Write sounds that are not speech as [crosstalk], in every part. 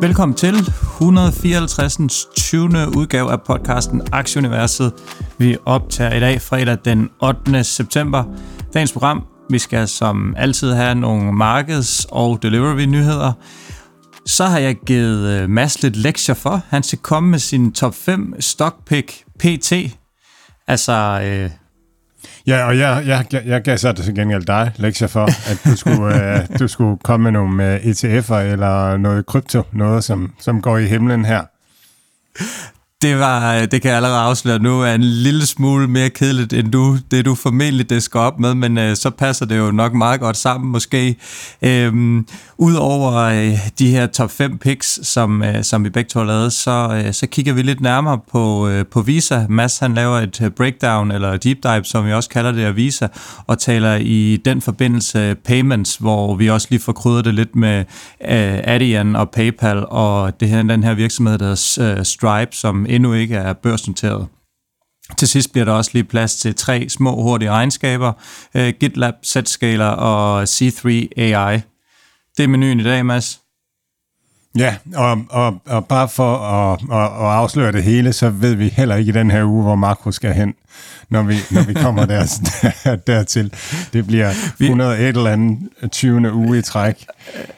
Velkommen til 154. 20. udgave af podcasten Aktieuniverset. Vi optager i dag fredag den 8. september. Dagens program, vi skal som altid have nogle markeds- og delivery-nyheder. Så har jeg givet øh, Mads lidt lektier for. Han skal komme med sin top 5 stock pick PT. Altså, øh, Ja, og jeg, jeg, jeg, jeg gav så til gengæld dig lektier for, at du skulle, uh, [laughs] du skulle komme med nogle uh, ETF'er eller noget krypto, noget som, som går i himlen her. Det var, øh, det kan jeg allerede afsløre nu, er en lille smule mere kedeligt, end du, det du formentlig det skal op med, men øh, så passer det jo nok meget godt sammen måske. Øhm, Udover øh, de her top 5 picks, som, øh, som vi begge to har lavet, så, øh, så kigger vi lidt nærmere på, øh, på Visa. Mads han laver et øh, breakdown, eller deep dive, som vi også kalder det af Visa, og taler i den forbindelse payments, hvor vi også lige får krydret det lidt med øh, Adyen og PayPal, og det her, den her virksomhed, der hedder øh, Stripe, som endnu ikke er børsnoteret. Til sidst bliver der også lige plads til tre små hurtige regnskaber, øh, GitLab, Zscaler og C3 AI. Det er menuen i dag, Mads. Ja, og, og, og bare for at, at, at afsløre det hele, så ved vi heller ikke i den her uge, hvor Marco skal hen når vi, når vi kommer der, [laughs] dertil. Det bliver 101 eller anden 20. uge i træk.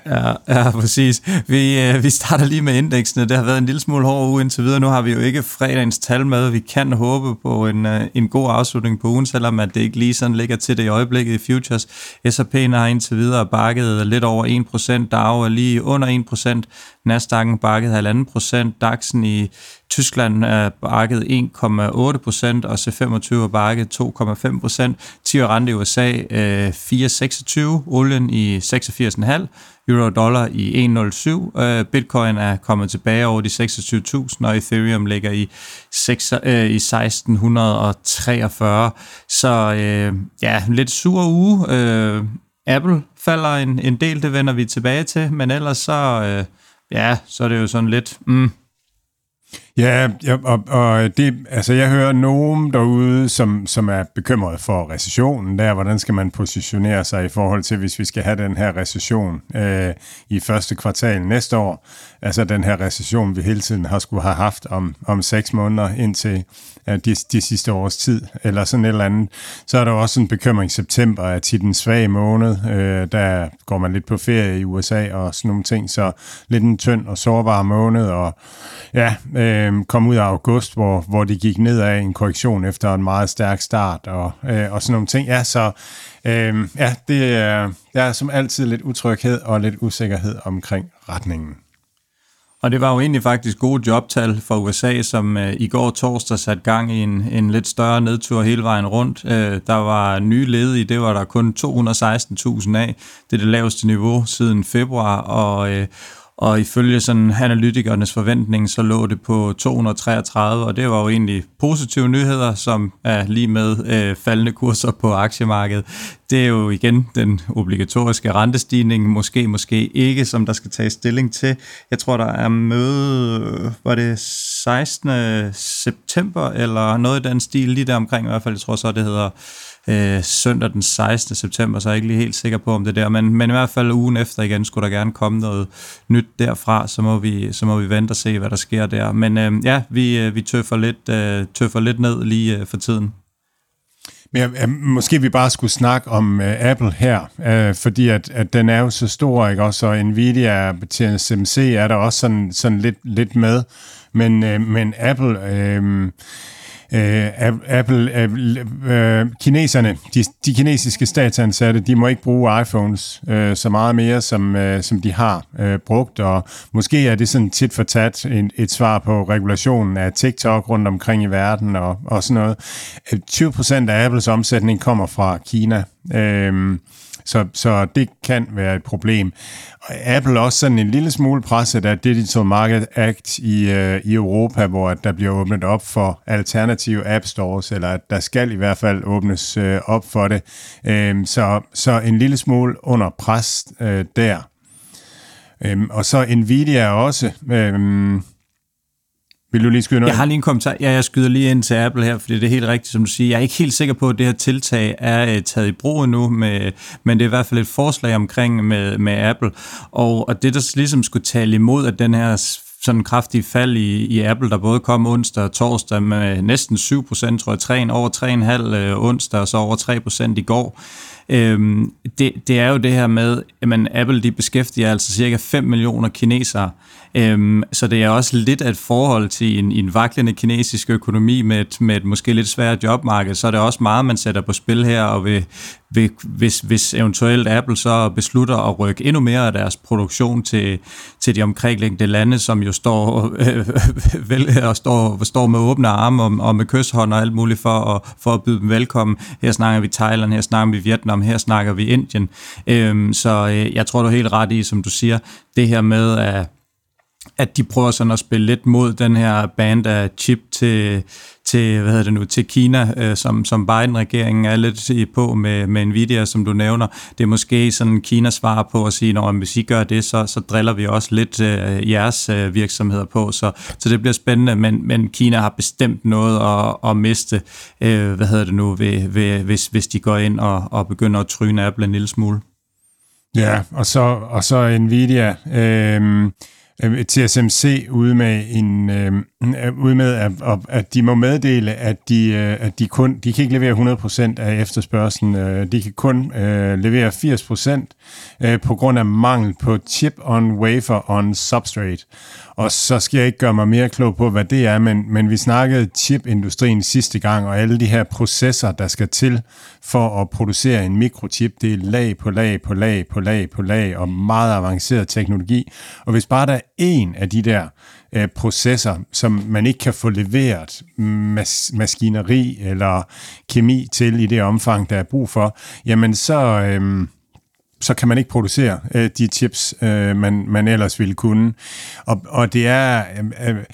Ja, ja præcis. Vi, øh, vi starter lige med indeksene. Det har været en lille smule hård uge indtil videre. Nu har vi jo ikke fredagens tal med. Vi kan håbe på en, øh, en god afslutning på ugen, selvom at det ikke lige sådan ligger til det i øjeblikket i futures. S&P'en har indtil videre bakket lidt over 1%. DAO er lige under 1%. Nasdaq'en bakket 1,5%. DAX'en i Tyskland er bakket 1,8%, og C5 25 og bakke 2,5 procent. 10 rente i USA øh, 4,26, olien i 86,5, euro dollar i 1,07, øh, bitcoin er kommet tilbage over de 26.000, og Ethereum ligger i, 6, øh, i 1643. Så øh, ja, lidt sur uge. Øh, Apple falder en, en del, det vender vi tilbage til, men ellers så, øh, ja, så er det jo sådan lidt, mm, Ja, ja og, og det, altså jeg hører nogen derude, som, som er bekymret for recessionen der. Hvordan skal man positionere sig i forhold til, hvis vi skal have den her recession øh, i første kvartal næste år? Altså den her recession, vi hele tiden har skulle have haft om, om seks måneder indtil uh, de, de sidste års tid, eller sådan et eller andet. Så er der også en bekymring. September er tit en svag måned. Øh, der går man lidt på ferie i USA og sådan nogle ting, så lidt en tynd og sårbar måned. Og ja, øh, kom ud af august, hvor, hvor det gik ned af en korrektion efter en meget stærk start og, øh, og sådan nogle ting. Ja, så øh, ja, det er, der er som altid lidt utryghed og lidt usikkerhed omkring retningen. Og det var jo egentlig faktisk gode jobtal for USA, som øh, i går torsdag satte gang i en, en lidt større nedtur hele vejen rundt. Øh, der var nye ledige, det var der kun 216.000 af. Det er det laveste niveau siden februar, og, øh, og ifølge sådan analytikernes forventning, så lå det på 233, og det var jo egentlig positive nyheder, som er lige med øh, faldende kurser på aktiemarkedet. Det er jo igen den obligatoriske rentestigning, måske, måske ikke, som der skal tages stilling til. Jeg tror, der er møde, øh, var det 16. september, eller noget i den stil, lige der omkring i hvert fald, jeg tror så, det hedder øh, søndag den 16. september, så er jeg ikke lige helt sikker på, om det der, men, men i hvert fald ugen efter igen, skulle der gerne komme noget nyt derfra, så må vi, så må vi vente og se, hvad der sker der. Men øh, ja, vi, øh, vi tøffer lidt, øh, tøffer lidt ned lige øh, for tiden. Men ja, måske vi bare skulle snakke om uh, Apple her, uh, fordi at, at den er jo så stor, ikke også, og Nvidia til SMC er der også sådan, sådan lidt, lidt med, men, uh, men Apple... Uh, øh, Apple, øh, øh, kineserne, de, de kinesiske statsansatte, de må ikke bruge iPhones øh, så meget mere, som, øh, som de har øh, brugt, og måske er det sådan tit fortat en, et svar på regulationen af TikTok rundt omkring i verden og, og sådan noget. Øh, 20% af Apples omsætning kommer fra Kina. Øh, så, så det kan være et problem. Og Apple er også sådan en lille smule presset af Digital Market Act i, øh, i Europa, hvor der bliver åbnet op for alternative app stores, eller at der skal i hvert fald åbnes øh, op for det. Øh, så, så en lille smule under pres øh, der. Øh, og så Nvidia også... Øh, vil du lige skyde noget? Jeg har lige en kommentar. Ja, jeg skyder lige ind til Apple her, fordi det er helt rigtigt, som du siger. Jeg er ikke helt sikker på, at det her tiltag er øh, taget i brug nu, med, men det er i hvert fald et forslag omkring med, med Apple. Og, og det, der ligesom skulle tale imod, at den her sådan kraftige fald i, i Apple, der både kom onsdag og torsdag med næsten 7 procent, tror jeg, 3, over 3,5 øh, onsdag og så over 3 procent i går. Øhm, det, det er jo det her med, at Apple de beskæftiger altså cirka 5 millioner kinesere, Øhm, så det er også lidt et forhold til en, en vaklende kinesisk økonomi med et, med et måske lidt svært jobmarked, så er det også meget, man sætter på spil her, og vil, vil, hvis, hvis eventuelt Apple så beslutter at rykke endnu mere af deres produktion til, til de omkringliggende lande, som jo står, øh, [laughs] vel, og står, står med åbne arme og, og med kysshånd og alt muligt for at, for at byde dem velkommen. Her snakker vi Thailand, her snakker vi Vietnam, her snakker vi Indien. Øhm, så øh, jeg tror, du er helt ret i, som du siger, det her med at at de prøver sådan at spille lidt mod den her band af chip til, til, hvad hedder det nu, til Kina, øh, som, som Biden-regeringen er lidt på med, med Nvidia, som du nævner. Det er måske sådan Kinas svar på at sige, at hvis I gør det, så, så driller vi også lidt øh, jeres øh, virksomheder på. Så, så det bliver spændende, men, men Kina har bestemt noget at, at miste, øh, hvad hedder det nu, ved, ved, hvis, hvis de går ind og, og begynder at tryne Apple en lille smule. Ja, og så, og så Nvidia. Øh Øhm, TSMC ude med en øh, Øh, ud med at, at de må meddele at de øh, at de kun de kan ikke levere 100% af efterspørgselen. Øh, de kan kun øh, levere 80% øh, på grund af mangel på chip on wafer on substrate. Og så skal jeg ikke gøre mig mere klog på, hvad det er, men, men vi snakkede chipindustrien sidste gang, og alle de her processer, der skal til for at producere en mikrochip, det er lag på lag på lag på lag på lag, og meget avanceret teknologi. Og hvis bare der er en af de der øh, processer, som man ikke kan få leveret mas- maskineri eller kemi til i det omfang, der er brug for, jamen så... Øh, så kan man ikke producere øh, de chips, øh, man, man ellers ville kunne. Og, og det er øh, øh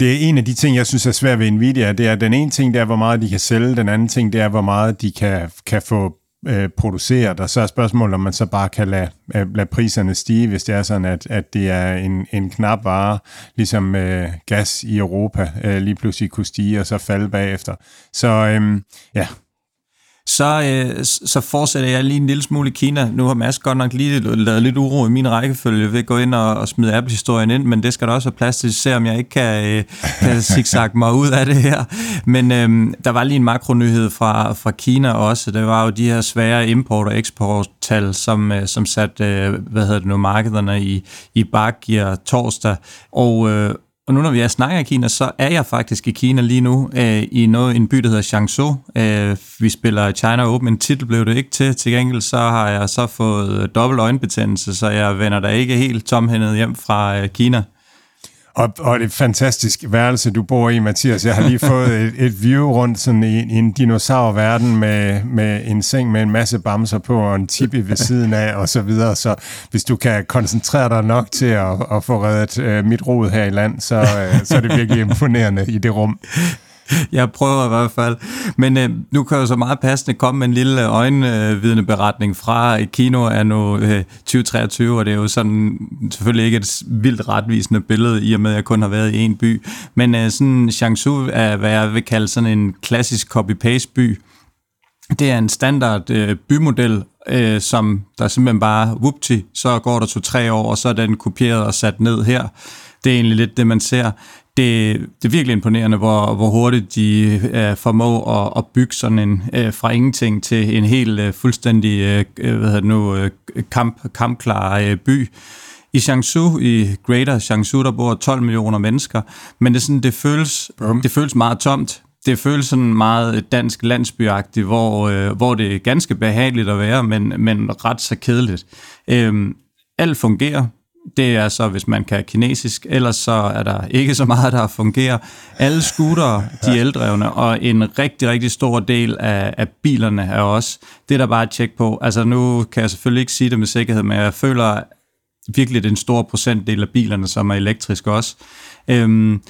det er en af de ting, jeg synes er svært ved Nvidia. Det er den ene ting, det er, hvor meget de kan sælge. Den anden ting, det er, hvor meget de kan, kan få øh, producerer der, så er spørgsmålet, om man så bare kan lade, øh, lade priserne stige, hvis det er sådan, at, at det er en, en knap vare, ligesom øh, gas i Europa øh, lige pludselig kunne stige og så falde bagefter. Så øh, ja, så, øh, så fortsætter jeg lige en lille smule i Kina. Nu har Mads godt nok lige lavet lidt uro i min rækkefølge ved at gå ind og, og smide Apple-historien ind, men det skal der også have plads til, se om jeg ikke kan, øh, kan [laughs] zigzag mig ud af det her. Men øh, der var lige en makronyhed fra, fra Kina også. Det var jo de her svære import- og eksporttal, som, øh, som satte øh, hvad hedder det nu, markederne i, i bakgear torsdag. Og øh, og nu når vi er snakker i Kina, så er jeg faktisk i Kina lige nu, øh, i noget, en by, der hedder Changzhou. Øh, vi spiller China Open, en titel blev det ikke til. Til gengæld så har jeg så fået dobbelt øjenbetændelse, så jeg vender der ikke helt tomhændet hjem fra øh, Kina. Og, og det et fantastisk værelse, du bor i, Mathias. Jeg har lige fået [laughs] et, et view rundt sådan i, i en dinosaurverden med, med en seng med en masse bamser på og en tipi ved siden af og så videre. Så hvis du kan koncentrere dig nok til at, at få reddet uh, mit rod her i land, så, uh, så er det virkelig imponerende i det rum. [laughs] jeg prøver i hvert fald. Men øh, nu kan jeg så meget passende komme med en lille øh, øjenvidende beretning fra kino er nu øh, 2023, og det er jo sådan selvfølgelig ikke et vildt retvisende billede, i og med at jeg kun har været i en by. Men øh, sådan Jiangsu er, hvad jeg vil kalde sådan en klassisk copy-paste by. Det er en standard øh, bymodel, øh, som der simpelthen bare, whoopty, så går der to-tre år, og så er den kopieret og sat ned her. Det er egentlig lidt det, man ser det, det er virkelig imponerende, hvor, hvor hurtigt de øh, formår at, at bygge sådan en øh, fra ingenting til en helt øh, fuldstændig øh, øh hvad hedder det nu, øh, kamp, kampklar øh, by. I Jiangsu, i Greater Jiangsu, der bor 12 millioner mennesker, men det, sådan, det, føles, det føles meget tomt. Det føles sådan meget dansk landsbyagtigt, hvor, øh, hvor det er ganske behageligt at være, men, men ret så kedeligt. Øh, alt fungerer det er så, hvis man kan kinesisk, ellers så er der ikke så meget, der fungerer. Alle scootere, de er eldrevne, og en rigtig, rigtig stor del af, af bilerne er også. Det er der bare et tjek på. Altså nu kan jeg selvfølgelig ikke sige det med sikkerhed, men jeg føler virkelig, den store en stor procentdel af bilerne, som er elektriske også. Øhm,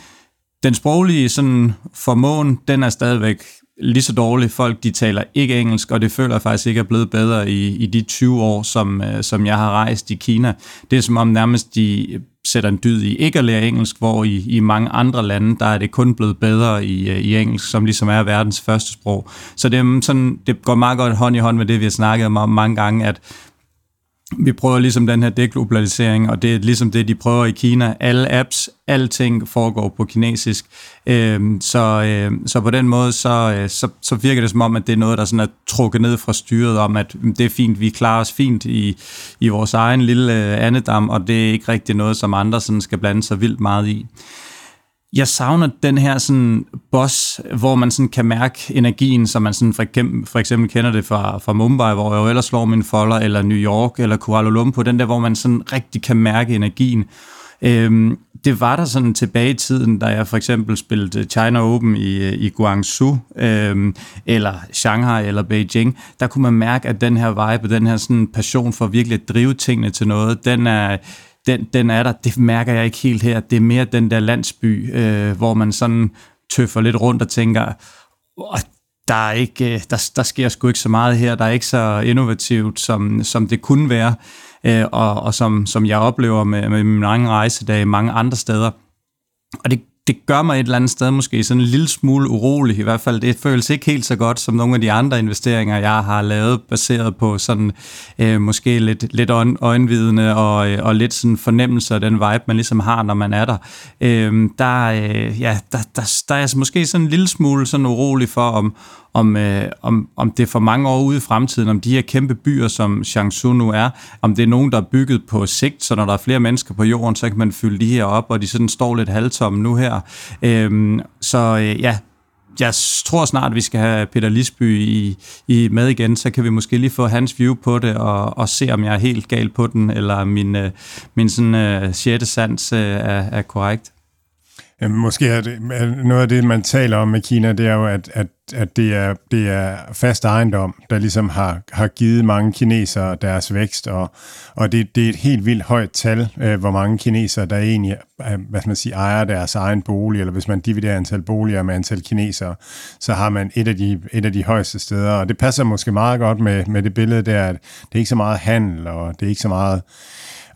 den sproglige sådan, formåen, den er stadigvæk lige så dårligt. Folk, de taler ikke engelsk, og det føler jeg faktisk ikke er blevet bedre i, i de 20 år, som, øh, som jeg har rejst i Kina. Det er som om nærmest de sætter en dyd i ikke at lære engelsk, hvor i, i mange andre lande, der er det kun blevet bedre i, øh, i engelsk, som ligesom er verdens første sprog. Så det, er sådan, det går meget godt hånd i hånd med det, vi har snakket om mange gange, at vi prøver ligesom den her deglobalisering, og det er ligesom det, de prøver i Kina. Alle apps, alting foregår på kinesisk. Øhm, så, øhm, så på den måde, så, øh, så, så virker det som om, at det er noget, der sådan er trukket ned fra styret om, at mm, det er fint, vi klarer os fint i, i vores egen lille øh, andedam, og det er ikke rigtig noget, som andre sådan skal blande sig vildt meget i jeg savner den her sådan boss, hvor man sådan kan mærke energien, som man sådan for, eksempel, for eksempel kender det fra, fra Mumbai, hvor jeg jo ellers slår min folder, eller New York, eller Kuala Lumpur, den der, hvor man sådan rigtig kan mærke energien. Øhm, det var der sådan tilbage i tiden, da jeg for eksempel spillede China Open i, i Guangzhou, øhm, eller Shanghai, eller Beijing. Der kunne man mærke, at den her vibe, den her sådan passion for virkelig at drive tingene til noget, den er den, den er der. Det mærker jeg ikke helt her. Det er mere den der landsby, øh, hvor man sådan tøffer lidt rundt og tænker, der, er ikke, øh, der, der sker sgu ikke så meget her. Der er ikke så innovativt, som, som det kunne være, øh, og, og som, som jeg oplever med, med min egen rejsedag mange andre steder. Og det, det gør mig et eller andet sted måske sådan en lille smule urolig. I hvert fald, det føles ikke helt så godt som nogle af de andre investeringer, jeg har lavet, baseret på sådan øh, måske lidt, lidt øjenvidende og, øh, og lidt sådan fornemmelse af den vibe, man ligesom har, når man er der. Øh, der, øh, ja, der, der, der er jeg måske sådan en lille smule sådan urolig for, om, om, øh, om, om det er for mange år ude i fremtiden, om de her kæmpe byer, som Changshu nu er, om det er nogen, der er bygget på sigt, så når der er flere mennesker på jorden, så kan man fylde de her op, og de sådan står lidt halvtomme nu her. Øh, så øh, ja, jeg tror snart, vi skal have Peter Lisby i, i med igen, så kan vi måske lige få hans view på det, og, og se, om jeg er helt gal på den, eller min, øh, min sådan, uh, sjette sans uh, er, er korrekt. Måske er det, noget af det, man taler om med Kina, det er jo, at, at, at det, er, det er fast ejendom, der ligesom har, har givet mange kinesere deres vækst, og, og det, det er et helt vildt højt tal, øh, hvor mange kinesere, der egentlig øh, hvad man siger, ejer deres egen bolig, eller hvis man dividerer antal boliger med antal kinesere, så har man et af de, et af de højeste steder, og det passer måske meget godt med, med det billede der, at det er ikke så meget handel, og det er ikke så meget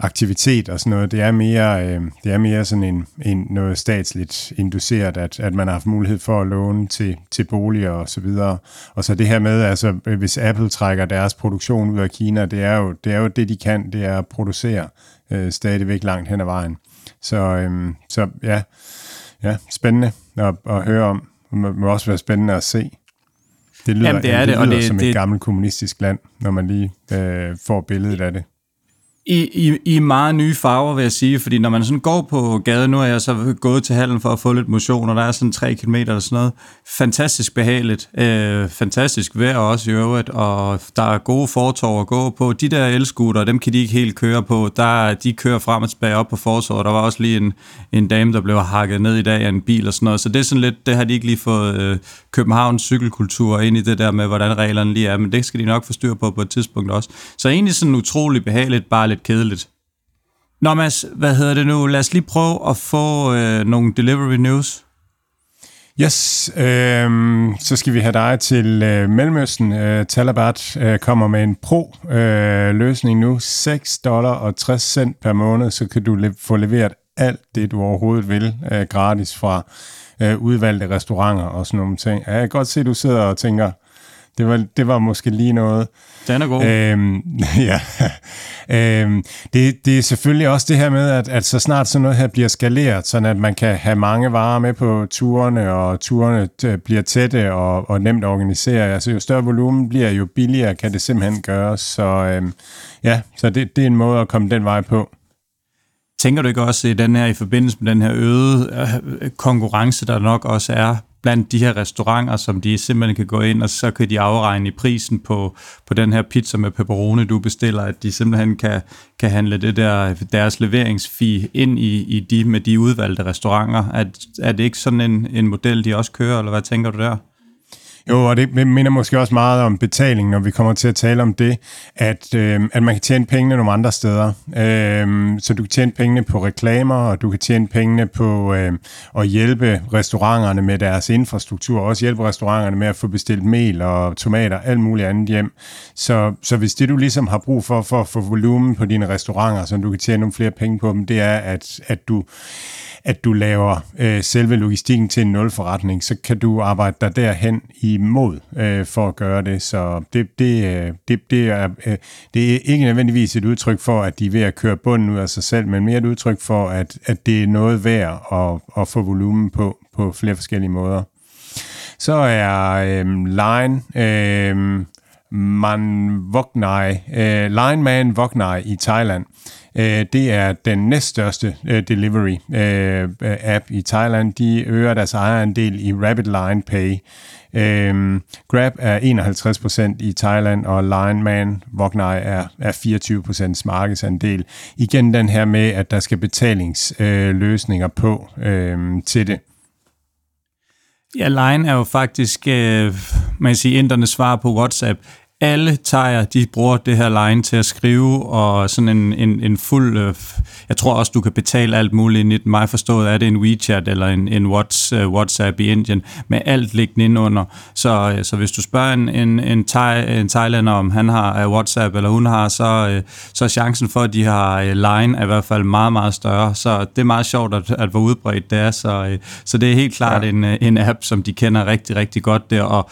aktivitet og sådan noget. Det er mere, øh, det er mere sådan en, en noget statsligt induceret, at, at man har haft mulighed for at låne til, til boliger og så videre. Og så det her med, altså hvis Apple trækker deres produktion ud af Kina, det er jo det, er jo det de kan, det er at producere øh, stadigvæk langt hen ad vejen. Så, øh, så ja, ja, spændende at, at høre om. Det må også være spændende at se. Det lyder, Jamen, det er det, det, lyder og det, som det, et gammelt kommunistisk land, når man lige øh, får billedet af det i, i, i meget nye farver, vil jeg sige, fordi når man sådan går på gaden, nu er jeg så gået til hallen for at få lidt motion, og der er sådan 3 km eller sådan noget, fantastisk behageligt, øh, fantastisk vejr også i øvrigt, og der er gode fortov at gå på. De der elskuter, dem kan de ikke helt køre på, der, de kører frem og tilbage op på fortovet, der var også lige en, en dame, der blev hakket ned i dag af en bil og sådan noget, så det er sådan lidt, det har de ikke lige fået øh, Københavns cykelkultur ind i det der med, hvordan reglerne lige er, men det skal de nok få styr på på et tidspunkt også. Så egentlig sådan utrolig behageligt, bare lidt kedeligt. Nå Mads, hvad hedder det nu? Lad os lige prøve at få øh, nogle delivery news. Yes, øh, så skal vi have dig til øh, Mellemøsten. Øh, Talabat øh, kommer med en pro-løsning øh, nu. 6 dollar og 60 cent per måned, så kan du le- få leveret alt det, du overhovedet vil, øh, gratis fra øh, udvalgte restauranter og sådan nogle ting. Ja, jeg kan godt se, at du sidder og tænker, det var, det var måske lige noget. Den er god. Øhm, [laughs] ja. øhm, det, det er selvfølgelig også det her med, at, at så snart sådan noget her bliver skaleret, så at man kan have mange varer med på turene, og turene bliver tætte og, og nemt at organisere. Altså jo større volumen bliver, jo billigere kan det simpelthen gøres. Så øhm, ja, så det, det er en måde at komme den vej på. Tænker du ikke også i den her i forbindelse med den her øgede øh, konkurrence, der nok også er blandt de her restauranter, som de simpelthen kan gå ind, og så kan de afregne i prisen på, på den her pizza med pepperoni, du bestiller, at de simpelthen kan, kan handle det der, deres leveringsfee ind i, i de, med de udvalgte restauranter. Er, er det ikke sådan en, en model, de også kører, eller hvad tænker du der? Jo, og det minder måske også meget om betaling, når vi kommer til at tale om det, at, øh, at man kan tjene pengene nogle andre steder. Øh, så du kan tjene pengene på reklamer, og du kan tjene pengene på øh, at hjælpe restauranterne med deres infrastruktur, og også hjælpe restauranterne med at få bestilt mel og tomater, alt muligt andet hjem. Så, så hvis det, du ligesom har brug for, for at få volumen på dine restauranter, så du kan tjene nogle flere penge på dem, det er, at, at du at du laver øh, selve logistikken til en nulforretning, så kan du arbejde dig derhen i imod øh, for at gøre det. Så det, det, øh, det, det, er, øh, det er ikke nødvendigvis et udtryk for, at de er ved at køre bunden ud af sig selv, men mere et udtryk for, at, at det er noget værd at, at få volumen på, på flere forskellige måder. Så er øh, Line... Øh, man Vognai, øh, Lineman Vognai i Thailand. Øh, det er den næststørste øh, delivery øh, øh, app i Thailand. De øger deres ejerandel i Rapid Line Pay. Øh, Grab er 51% i Thailand, og Lineman Vognai er, er 24% markedsandel. Igen den her med, at der skal betalingsløsninger øh, på øh, til det. Ja, Line er jo faktisk, øh, man kan sige, svar på WhatsApp alle tager, de bruger det her line til at skrive, og sådan en, en, en fuld, øh, jeg tror også, du kan betale alt muligt i. Mig forstået er det en WeChat eller en, en WhatsApp i Indien, med alt liggende indunder. Så, øh, så hvis du spørger en, en, en, thai, en thailander, om han har uh, WhatsApp eller hun har, så, så er chancen for, at de har line er i hvert fald meget, meget større. Så det er meget sjovt, at, at hvor udbredt det er. Så, så det er helt klart ja. en, en app, som de kender rigtig, rigtig godt der, og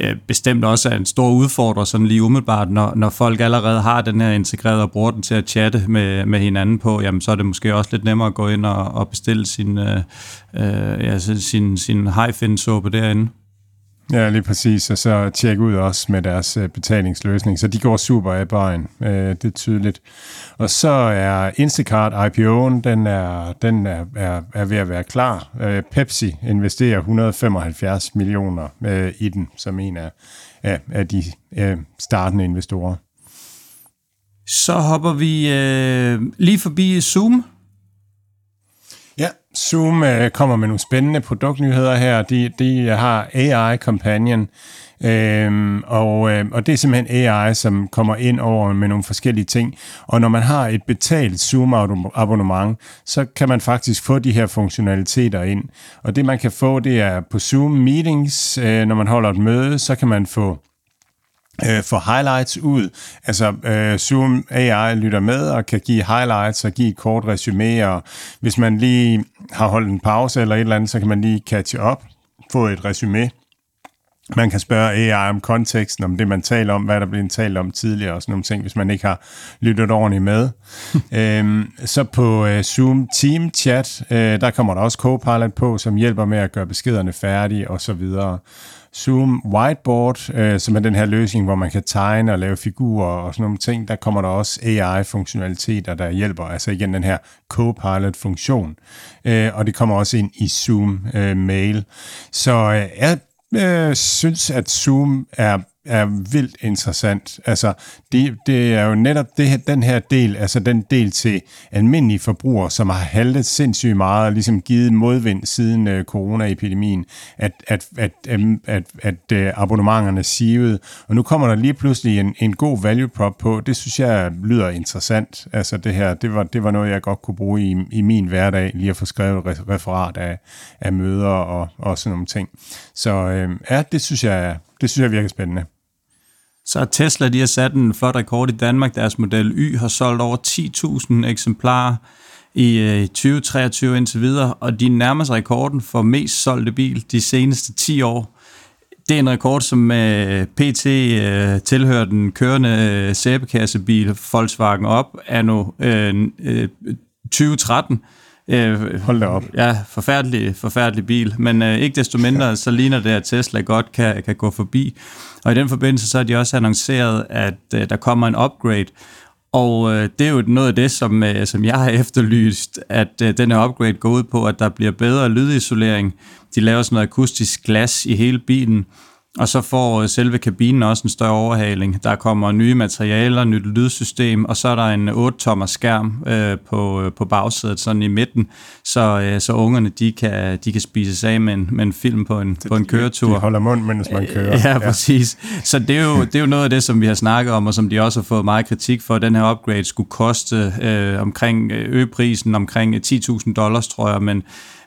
øh, bestemt også er en stor udfordrer, sådan lige umiddelbart, når, når folk allerede har den her integreret og bruger den til at chatte med, med hinanden på, jamen så er det måske også lidt nemmere at gå ind og, og bestille sin, øh, øh ja, sin, sin high-fin-suppe derinde. Ja, lige præcis, og så tjek ud også med deres øh, betalingsløsning, så de går super af vejen, øh, det er tydeligt. Og så er Instacart IPO'en, den er, den er, er, er ved at være klar. Øh, Pepsi investerer 175 millioner i den, som en af, af, af de startende investorer. Så hopper vi øh, lige forbi Zoom, Zoom øh, kommer med nogle spændende produktnyheder her. De, de øh, har AI Companion, øh, og, øh, og det er simpelthen AI, som kommer ind over med nogle forskellige ting. Og når man har et betalt Zoom-abonnement, så kan man faktisk få de her funktionaliteter ind. Og det man kan få, det er på Zoom Meetings, øh, når man holder et møde, så kan man få øh, få highlights ud. Altså øh, Zoom AI lytter med og kan give highlights og give et kort resume, og hvis man lige har holdt en pause eller et eller andet, så kan man lige catch up, få et resume. Man kan spørge AI om konteksten, om det, man taler om, hvad der blev talt om tidligere og sådan nogle ting, hvis man ikke har lyttet ordentligt med. [laughs] øhm, så på øh, Zoom Team Chat, øh, der kommer der også Copilot på, som hjælper med at gøre beskederne færdige og så videre. Zoom Whiteboard, øh, som er den her løsning, hvor man kan tegne og lave figurer og sådan nogle ting, der kommer der også AI-funktionaliteter, der hjælper, altså igen den her Copilot-funktion. Øh, og det kommer også ind i Zoom øh, Mail. Så øh, jeg øh, synes, at Zoom er er vildt interessant. Altså, det, det er jo netop det, den her del, altså den del til almindelige forbrugere, som har haltet sindssygt meget og ligesom givet modvind siden øh, coronaepidemien, at, at, at, at, at, at øh, abonnementerne sivede. Og nu kommer der lige pludselig en, en god value prop på. Det synes jeg lyder interessant. Altså det her, det var, det var noget, jeg godt kunne bruge i, i min hverdag, lige at få skrevet referat af, af møder og, og sådan nogle ting. Så øh, ja, det synes jeg, det synes jeg virker spændende. Så Tesla de har sat en flot rekord i Danmark. Deres model Y har solgt over 10.000 eksemplarer i øh, 2023 indtil videre, og de nærmer sig rekorden for mest solgte bil de seneste 10 år. Det er en rekord, som øh, PT øh, tilhører den kørende sæbekassebil Volkswagen op anno nu 2013. Øh, Hold da op. Ja, forfærdelig, forfærdelig bil, men øh, ikke desto mindre, så ligner det, at Tesla godt kan, kan gå forbi. Og i den forbindelse, så har de også annonceret, at øh, der kommer en upgrade, Og øh, det er jo noget af det, som, øh, som jeg har efterlyst, at øh, den her upgrade går ud på, at der bliver bedre lydisolering. De laver sådan noget akustisk glas i hele bilen, og så får øh, selve kabinen også en større overhaling. Der kommer nye materialer, nyt lydsystem, og så er der en 8-tommer skærm øh, på, øh, på bagsædet, sådan i midten, så, øh, så ungerne de kan, de kan spise af med en, med en film på en, på en køretur. De holder mund, mens man kører. Ja, ja, præcis. Så det er, jo, det er jo noget af det, som vi har snakket om, og som de også har fået meget kritik for. Den her upgrade skulle koste øh, omkring øh, øgeprisen omkring 10.000 dollars, tror jeg, men,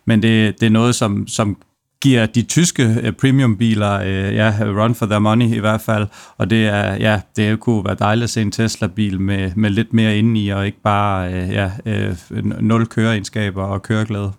men det, det er noget, som, som giver de tyske øh, premiumbiler øh, ja, run for their money i hvert fald, og det er ja, det kunne være dejligt at se en Tesla-bil med, med lidt mere indeni, og ikke bare øh, ja, øh, nul køreegenskaber og køreglæde.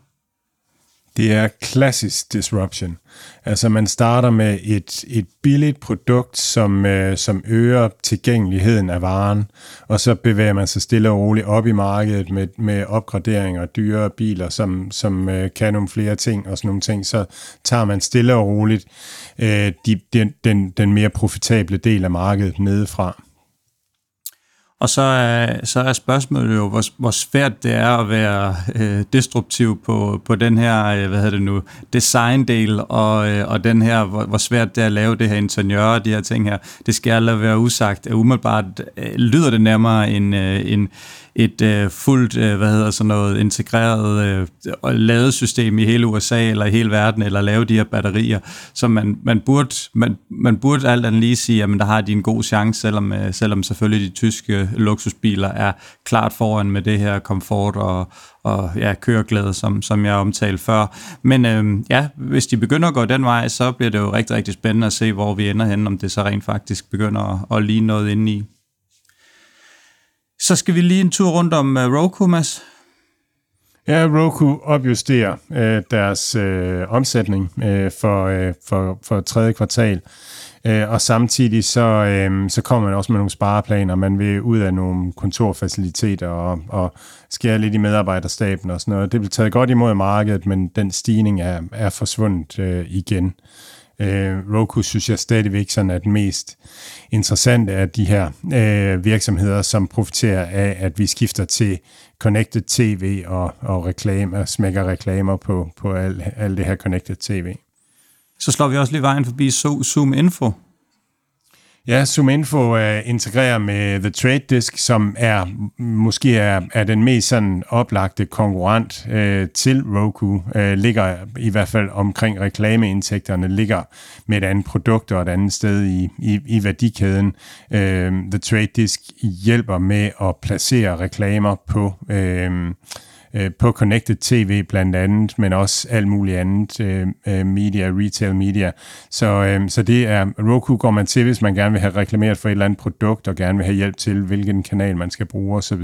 Det er klassisk disruption. Altså man starter med et, et billigt produkt, som, øh, som øger tilgængeligheden af varen, og så bevæger man sig stille og roligt op i markedet med, med opgraderinger og dyre biler, som, som øh, kan nogle flere ting og sådan nogle ting. Så tager man stille og roligt øh, de, den, den, den mere profitable del af markedet nedefra. Og så er, så er spørgsmålet jo, hvor, hvor svært det er at være øh, destruktiv på, på den her, øh, hvad hedder det nu, design-del, og, øh, og den her, hvor, hvor svært det er at lave det her interiør og de her ting her. Det skal aldrig være usagt. Umiddelbart øh, lyder det nærmere en, øh, en, et øh, fuldt, øh, hvad hedder sådan noget, integreret øh, ladesystem i hele USA eller i hele verden, eller lave de her batterier. Så man, man, burde, man, man burde alt andet lige sige, at der har de en god chance, selvom, øh, selvom selvfølgelig de tyske luksusbiler er klart foran med det her komfort og, og ja, køreglæde, som, som jeg omtalte før. Men øh, ja, hvis de begynder at gå den vej, så bliver det jo rigtig, rigtig spændende at se, hvor vi ender hen, om det så rent faktisk begynder at, at ligne noget indeni. Så skal vi lige en tur rundt om uh, Roku, Mads. Ja, Roku opjusterer øh, deres øh, omsætning øh, for, øh, for, for tredje kvartal. Øh, og samtidig så, øh, så kommer man også med nogle spareplaner. Man vil ud af nogle kontorfaciliteter og, og skære lidt i medarbejderstaben og sådan noget. Det bliver taget godt imod i markedet, men den stigning er, er forsvundet øh, igen. Øh, Øh, Roku synes jeg stadigvæk sådan er den mest interessante af de her øh, virksomheder, som profiterer af, at vi skifter til Connected TV og, og reklamer, smækker reklamer på, på alt al det her Connected TV. Så slår vi også lige vejen forbi Zoom Info, Ja, ZoomInfo er integrerer med The Trade Desk, som er måske er, er den mest sådan oplagte konkurrent øh, til Roku. Øh, ligger i hvert fald omkring reklameindtægterne, ligger med et andet produkt og et andet sted i, i, i værdikæden. Øh, The Trade Desk hjælper med at placere reklamer på øh, øh, på Connected TV blandt andet, men også alt muligt andet øh, øh, media, retail media. Så, øh, så det er, Roku går man til, hvis man gerne vil have reklameret for et eller andet produkt, og gerne vil have hjælp til, hvilken kanal man skal bruge osv.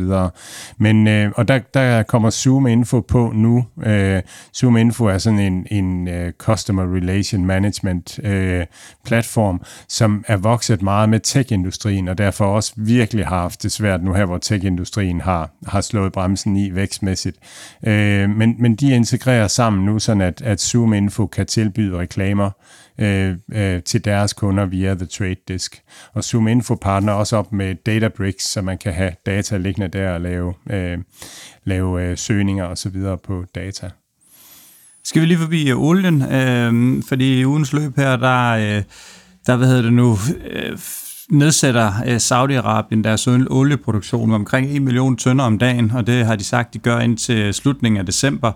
Men, øh, og der, der kommer Zoom Info på nu. Øh, Zoom Info er sådan en, en uh, Customer Relation Management øh, platform, som er vokset meget med tech-industrien, og derfor også virkelig har haft det svært nu her, hvor tech-industrien har, har slået bremsen i vækstmæssigt. Øh, men, men de integrerer sammen nu, sådan at, at Zoom Info kan tilbyde reklamer øh, øh, til deres kunder via The Trade Desk. Og Zoom Info partner også op med Databricks, så man kan have data liggende der og lave, øh, lave øh, søgninger osv. på data. Skal vi lige forbi øh, olien, øh, fordi i ugens løb her, der, øh, der hvad hedder det nu, øh, nedsætter øh, Saudi-Arabien deres olieproduktion med omkring 1 million tønder om dagen, og det har de sagt, de gør indtil slutningen af december.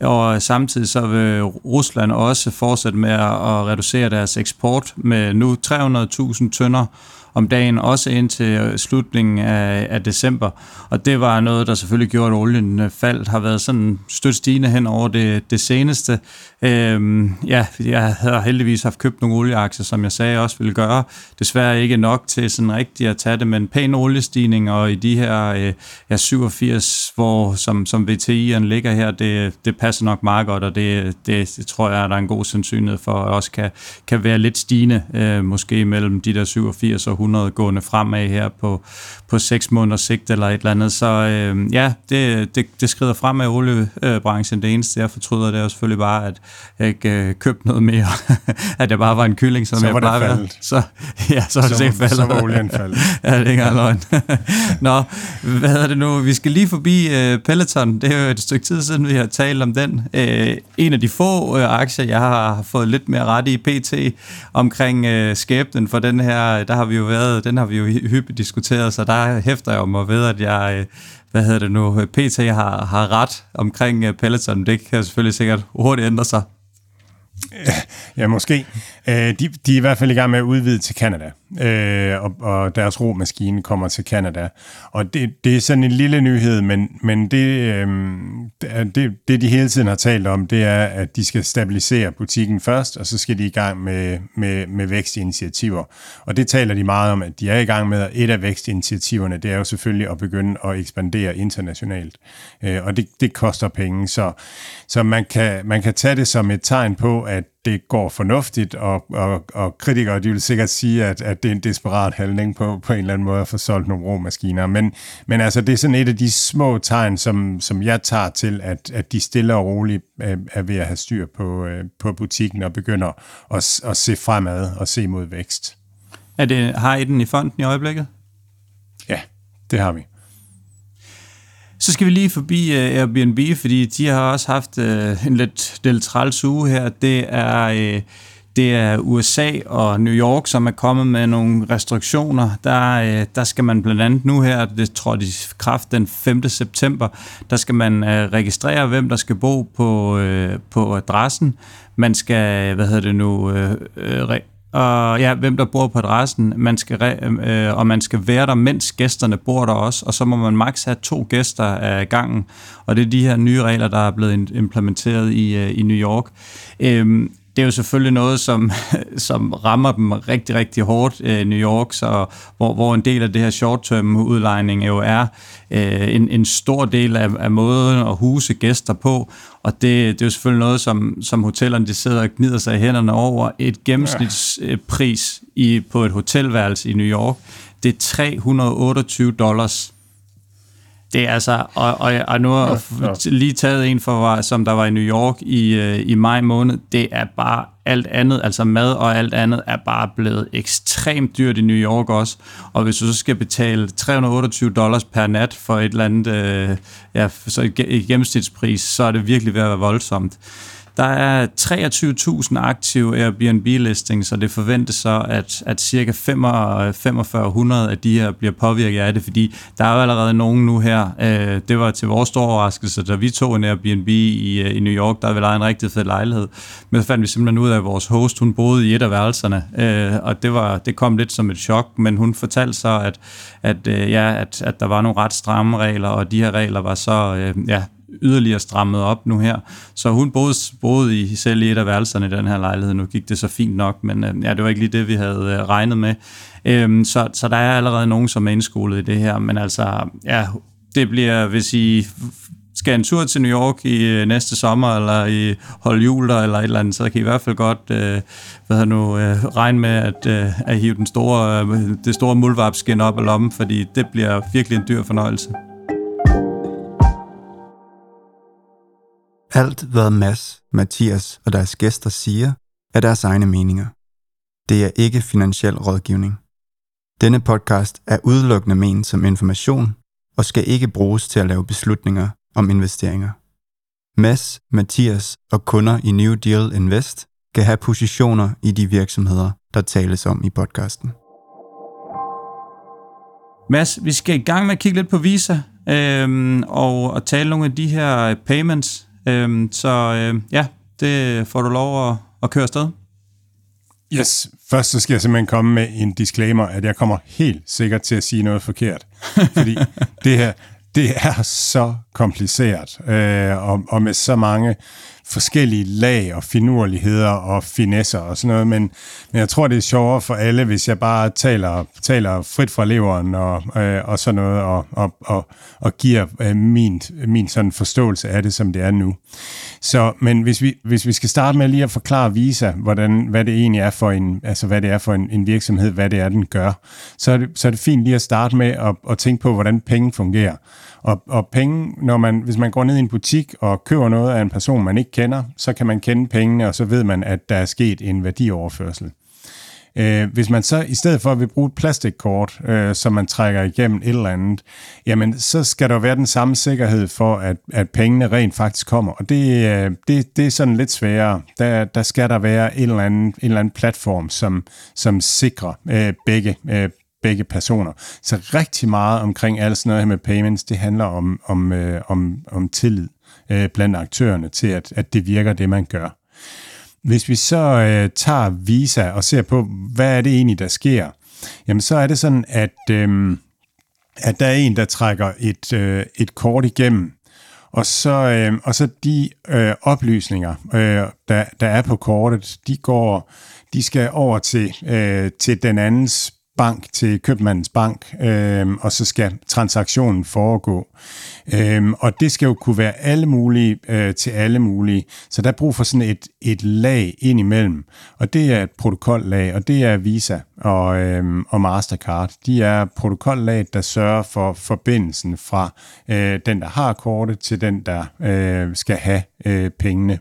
Og samtidig så vil Rusland også fortsætte med at reducere deres eksport med nu 300.000 tønder om dagen, også indtil øh, slutningen af, af december. Og det var noget, der selvfølgelig gjorde, at olien øh, faldt, har været sådan stødt stigende hen over det, det seneste. Øhm, ja, jeg har heldigvis haft købt nogle olieaktier, som jeg sagde også ville gøre. Desværre ikke nok til sådan rigtigt at tage det, men pæn oliestigning, og i de her øh, ja, 87, hvor som, som VTI'en ligger her, det, det passer nok meget godt, og det, det, det tror jeg, at der er en god sandsynlighed for, at også kan, kan være lidt stigende, øh, måske mellem de der 87 og 100 gående fremad her på, på 6 måneders sigt eller et eller andet. Så øh, ja, det, det, det skrider frem af oliebranchen. Det eneste, jeg fortryder, det er selvfølgelig bare, at jeg ikke øh, købte noget mere. [laughs] at jeg bare var en kylling, som Så jeg var være. faldet. Så, ja, så er det sikkert faldet. så var olien faldet. [laughs] ja, det er ikke løgn. [laughs] Nå, hvad hedder det nu? Vi skal lige forbi øh, Peloton. Det er jo et stykke tid siden, vi har talt om den. Øh, en af de få øh, aktier, jeg har fået lidt mere ret i PT omkring øh, skæbnen for den her, der har vi jo været, den har vi jo hyppigt diskuteret, så der hæfter jeg mig ved, at jeg, øh, hvad hedder det nu, PT har, har ret omkring øh, Peloton. Det kan selvfølgelig sikkert hurtigt ændre sig. Ja, måske. Øh, de, de er i hvert fald i gang med at udvide til Canada, øh, og, og deres romaskine kommer til Canada. Og det, det er sådan en lille nyhed, men, men det, øh, det, det, de hele tiden har talt om, det er, at de skal stabilisere butikken først, og så skal de i gang med, med, med vækstinitiativer. Og det taler de meget om, at de er i gang med, og et af vækstinitiativerne, det er jo selvfølgelig at begynde at ekspandere internationalt. Øh, og det, det koster penge, så, så man, kan, man kan tage det som et tegn på, at det går fornuftigt, og, og, og kritikere de vil sikkert sige, at, at det er en desperat handling på, på en eller anden måde at få solgt nogle romaskiner. Men, men altså, det er sådan et af de små tegn, som, som jeg tager til, at, at de stille og roligt er, er ved at have styr på, øh, på butikken og begynder at, at se fremad og se mod vækst. Er det, har I den i fonden i øjeblikket? Ja, det har vi. Så skal vi lige forbi uh, Airbnb, fordi de har også haft uh, en lidt, lidt træls uge her. Det er, uh, det er USA og New York, som er kommet med nogle restriktioner. Der, uh, der skal man blandt andet nu her, det tror de kraft den 5. september, der skal man uh, registrere, hvem der skal bo på, uh, på adressen. Man skal, hvad hedder det nu, uh, uh, og ja, hvem der bor på adressen, man skal re- øh, og man skal være der, mens gæsterne bor der også, og så må man maks have to gæster af gangen, og det er de her nye regler, der er blevet implementeret i, øh, i New York. Øhm, det er jo selvfølgelig noget, som, [laughs] som rammer dem rigtig, rigtig hårdt i øh, New York, så, hvor, hvor en del af det her short-term udlejning jo er øh, en, en stor del af, af måden at huse gæster på, og det, det er jo selvfølgelig noget, som, som hotellerne de sidder og gnider sig i hænderne over. Et gennemsnitspris i, på et hotelværelse i New York, det er 328 dollars. Det er altså, og, og, og nu har jeg lige taget en for, som der var i New York i, øh, i maj måned, det er bare alt andet, altså mad og alt andet, er bare blevet ekstremt dyrt i New York også. Og hvis du så skal betale 328 dollars per nat for et eller andet, øh, ja, så et, et gennemsnitspris, så er det virkelig ved at være voldsomt. Der er 23.000 aktive Airbnb-listings, og det forventes så, at, at cirka 4500 af de her bliver påvirket af det, fordi der er jo allerede nogen nu her. Øh, det var til vores store overraskelse, da vi tog en Airbnb i, øh, i New York, der ville en rigtig fed lejlighed. Men så fandt vi simpelthen ud af, at vores host, hun boede i et af værelserne, øh, og det, var, det kom lidt som et chok, men hun fortalte så, at, at, øh, ja, at, at der var nogle ret stramme regler, og de her regler var så øh, ja, yderligere strammet op nu her. Så hun boede, boede i, selv i et af værelserne i den her lejlighed. Nu gik det så fint nok, men øh, ja, det var ikke lige det, vi havde øh, regnet med. Øhm, så, så der er allerede nogen, som er indskolet i det her, men altså, ja, det bliver, hvis I skal en tur til New York i øh, næste sommer, eller i holde jul eller et eller andet, så kan I i hvert fald godt øh, hvad nu, øh, regne med at, øh, at hive den store, øh, det store muldvarpskin op af lommen, fordi det bliver virkelig en dyr fornøjelse. Alt, hvad Mads, Mathias og deres gæster siger, er deres egne meninger. Det er ikke finansiel rådgivning. Denne podcast er udelukkende ment som information og skal ikke bruges til at lave beslutninger om investeringer. Mads, Mathias og kunder i New Deal Invest kan have positioner i de virksomheder, der tales om i podcasten. Mads, vi skal i gang med at kigge lidt på Visa øhm, og, og tale nogle af de her payments. Øhm, så øh, ja, det får du lov at, at køre afsted. Yes, først så skal jeg simpelthen komme med en disclaimer, at jeg kommer helt sikkert til at sige noget forkert. [laughs] Fordi det her, det er så kompliceret, øh, og, og med så mange forskellige lag og finurligheder og finesser og sådan noget, men, men jeg tror, det er sjovere for alle, hvis jeg bare taler, taler frit fra leveren og, øh, og sådan noget, og, og, og, og giver øh, min, min sådan forståelse af det, som det er nu. Så, men hvis vi, hvis vi skal starte med lige at forklare Visa, hvordan, hvad det egentlig er for en, altså hvad det er for en, en virksomhed, hvad det er, den gør, så er det, så er det fint lige at starte med at, at tænke på, hvordan penge fungerer. Og, og penge, når man, hvis man går ned i en butik og køber noget af en person, man ikke kender, så kan man kende pengene, og så ved man, at der er sket en værdioverførsel. Øh, hvis man så i stedet for vil bruge et plastikkort, øh, som man trækker igennem et eller andet, jamen så skal der være den samme sikkerhed for, at, at pengene rent faktisk kommer. Og det, øh, det, det er sådan lidt sværere. Der, der skal der være en eller anden, en eller anden platform, som, som sikrer øh, begge, øh, begge personer. Så rigtig meget omkring alt sådan noget her med payments, det handler om, om, øh, om, om tillid øh, blandt aktørerne til, at, at det virker det, man gør. Hvis vi så øh, tager Visa og ser på, hvad er det egentlig, der sker, jamen så er det sådan, at, øh, at der er en, der trækker et, øh, et kort igennem, og så, øh, og så de øh, oplysninger, øh, der, der er på kortet, de går, de skal over til, øh, til den andens bank til købmandens bank, øh, og så skal transaktionen foregå. Øh, og det skal jo kunne være alle mulige øh, til alle mulige. Så der er brug for sådan et, et lag ind imellem. Og det er et protokollag, og det er Visa og, øh, og Mastercard. De er protokollag, der sørger for forbindelsen fra øh, den, der har kortet, til den, der øh, skal have øh, pengene.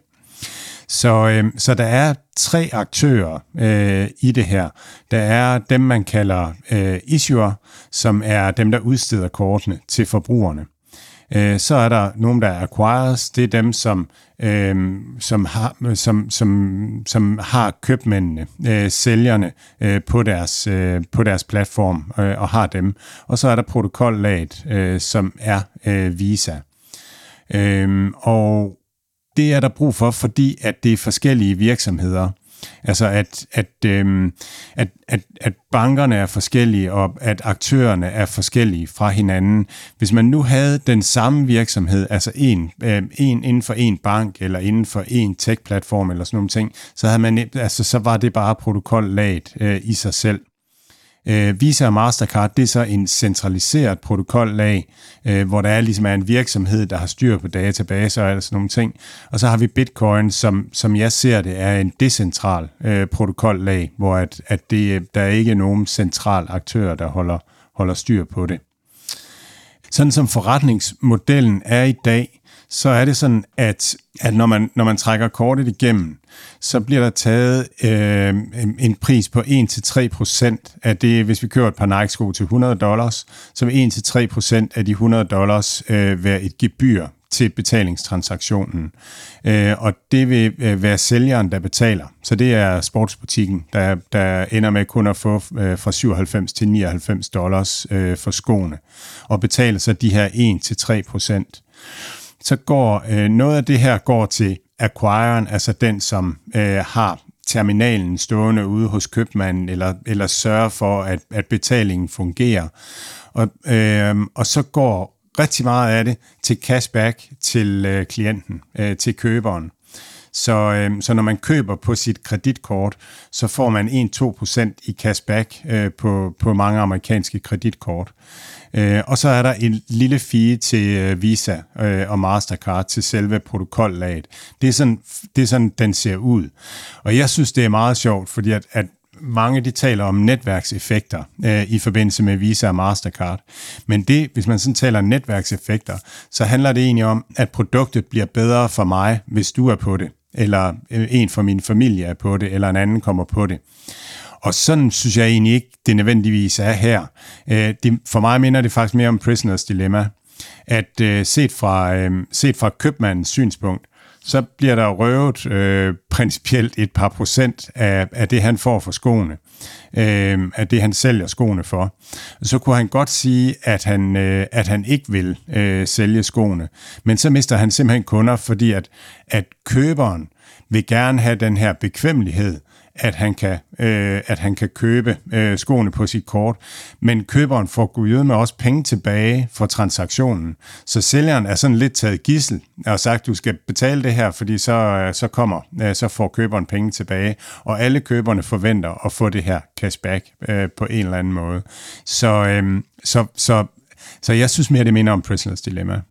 Så, øh, så der er tre aktører øh, i det her. Der er dem, man kalder øh, issuer, som er dem, der udsteder kortene til forbrugerne. Øh, så er der nogen, der er acquirers. Det er dem, som, øh, som, har, som, som, som har købmændene, øh, sælgerne øh, på, deres, øh, på deres platform øh, og har dem. Og så er der protokollaget, øh, som er øh, Visa. Øh, og det er der brug for, fordi at det er forskellige virksomheder. Altså at, at, øhm, at, at, at bankerne er forskellige, og at aktørerne er forskellige fra hinanden. Hvis man nu havde den samme virksomhed, altså en, øh, en inden for en bank, eller inden for en tech-platform, eller sådan nogle ting, så, havde man, altså, så var det bare protokollaget øh, i sig selv. Øh, Visa og Mastercard, det er så en centraliseret protokollag, øh, hvor der er ligesom er en virksomhed, der har styr på databaser og sådan nogle ting. Og så har vi Bitcoin, som, som jeg ser det, er en decentral øh, protokollag, hvor at, at det, øh, der er ikke nogen central aktør, der holder, holder styr på det. Sådan som forretningsmodellen er i dag, så er det sådan, at, at når, man, når man trækker kortet igennem, så bliver der taget øh, en pris på 1-3% af det, hvis vi kører et par Nike-sko til 100 dollars, så vil 1-3% af de 100 dollars øh, være et gebyr til betalingstransaktionen. Øh, og det vil øh, være sælgeren, der betaler. Så det er sportsbutikken, der, der ender med kun at få øh, fra 97 til 99 dollars øh, for skoene, og betaler så de her 1-3 procent så går øh, noget af det her går til acquireren, altså den, som øh, har terminalen stående ude hos købmanden, eller, eller sørger for, at, at betalingen fungerer. Og, øh, og så går rigtig meget af det til cashback til øh, klienten, øh, til køberen. Så, øh, så når man køber på sit kreditkort, så får man 1-2% i cashback øh, på, på mange amerikanske kreditkort. Øh, og så er der en lille fee til øh, Visa øh, og Mastercard til selve protokollaget. Det er, sådan, det er sådan, den ser ud. Og jeg synes, det er meget sjovt, fordi at, at mange de taler om netværkseffekter øh, i forbindelse med Visa og Mastercard. Men det, hvis man sådan taler netværkseffekter, så handler det egentlig om, at produktet bliver bedre for mig, hvis du er på det, eller øh, en fra min familie er på det, eller en anden kommer på det. Og sådan synes jeg egentlig ikke, det nødvendigvis er her. Øh, det, for mig minder det faktisk mere om Prisoners Dilemma, at øh, set, fra, set fra købmandens synspunkt, så bliver der røvet øh, principielt et par procent af, af det, han får for skoene, øh, af det, han sælger skoene for. Så kunne han godt sige, at han, øh, at han ikke vil øh, sælge skoene, men så mister han simpelthen kunder, fordi at, at køberen vil gerne have den her bekvemmelighed, at han kan, øh, at han kan købe øh, skoene på sit kort, men køberen får gud med også penge tilbage for transaktionen. Så sælgeren er sådan lidt taget gissel og sagt, du skal betale det her, fordi så, øh, så kommer, øh, så får køberen penge tilbage, og alle køberne forventer at få det her cashback øh, på en eller anden måde. Så, øh, så, så, så jeg synes mere, det minder om Prisoners Dilemma.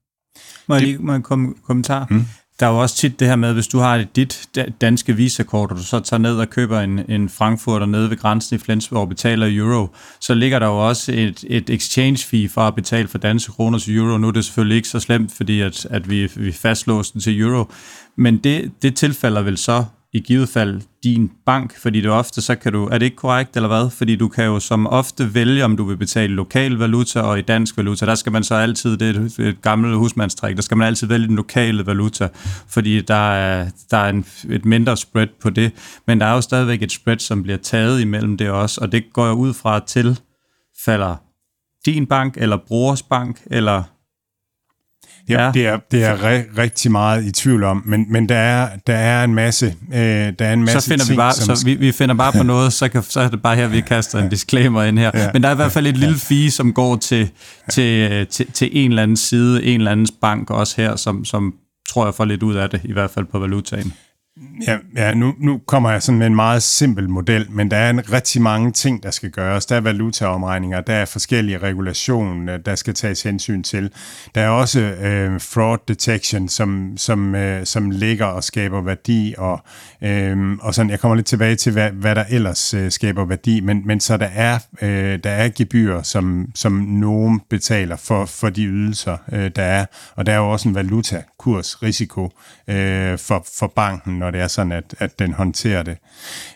Må jeg lige må jeg kommentar? Hmm? Der er jo også tit det her med, hvis du har dit danske visakort, og du så tager ned og køber en, en Frankfurter nede ved grænsen i Flensborg og betaler euro, så ligger der jo også et, et exchange fee for at betale for danske kroner til euro. Nu er det selvfølgelig ikke så slemt, fordi at, at vi, vi fastlåste til euro, men det, det tilfælder vel så i givet fald din bank, fordi det ofte, så kan du, er det ikke korrekt eller hvad? Fordi du kan jo som ofte vælge, om du vil betale lokal valuta og i dansk valuta. Der skal man så altid, det er et gammelt husmandstræk, der skal man altid vælge den lokale valuta, fordi der er, der er en, et mindre spread på det. Men der er jo stadigvæk et spread, som bliver taget imellem det også, og det går jeg ud fra til falder din bank, eller brors bank, eller Ja, det er, det er re- rigtig meget i tvivl om, men, men der, er, der er en masse, øh, der er en masse så finder ting, vi bare, som... så vi, vi finder bare på [laughs] noget, så, kan, så er det bare her, vi kaster en disclaimer ind her. Ja. Men der er i hvert fald et lille fee, som går til, til, til, til en eller anden side, en eller andens bank også her, som, som tror jeg får lidt ud af det, i hvert fald på valutaen. Mm. Ja, ja nu, nu kommer jeg sådan med en meget simpel model, men der er en rigtig mange ting, der skal gøres. Der er valutaomregninger, der er forskellige regulationer, der skal tages hensyn til. Der er også øh, fraud detection, som, som, øh, som ligger og skaber værdi, og, øh, og sådan, jeg kommer lidt tilbage til, hvad, hvad der ellers øh, skaber værdi, men, men så der er, øh, der er gebyr, som, som nogen betaler for, for de ydelser, øh, der er, og der er jo også en valutakursrisiko øh, for, for banken, når det er sådan, at, at den håndterer det.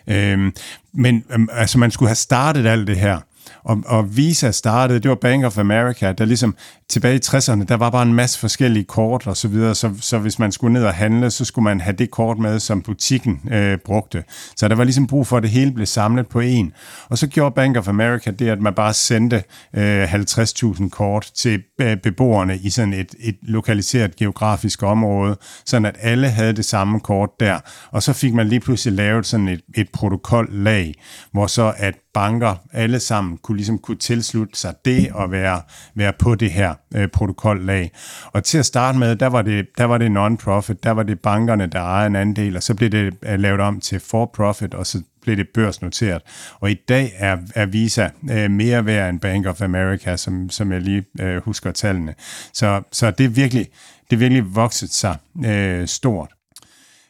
Øhm, men øhm, altså, man skulle have startet alt det her, og, og Visa startede, det var Bank of America, der ligesom tilbage i 60'erne, der var bare en masse forskellige kort og så videre, så, så hvis man skulle ned og handle, så skulle man have det kort med, som butikken øh, brugte. Så der var ligesom brug for, at det hele blev samlet på en. Og så gjorde Bank of America det, at man bare sendte øh, 50.000 kort til øh, beboerne i sådan et, et lokaliseret geografisk område, sådan at alle havde det samme kort der. Og så fik man lige pludselig lavet sådan et, et protokollag, hvor så at banker alle sammen kunne ligesom kunne tilslutte sig det og være, være på det her øh, protokollag. Og til at starte med, der var det, der var det non-profit, der var det bankerne, der ejede en andel, og så blev det øh, lavet om til for-profit, og så blev det børsnoteret. Og i dag er, er Visa øh, mere værd end Bank of America, som, som jeg lige øh, husker tallene. Så, så det er virkelig, det er virkelig vokset sig øh, stort.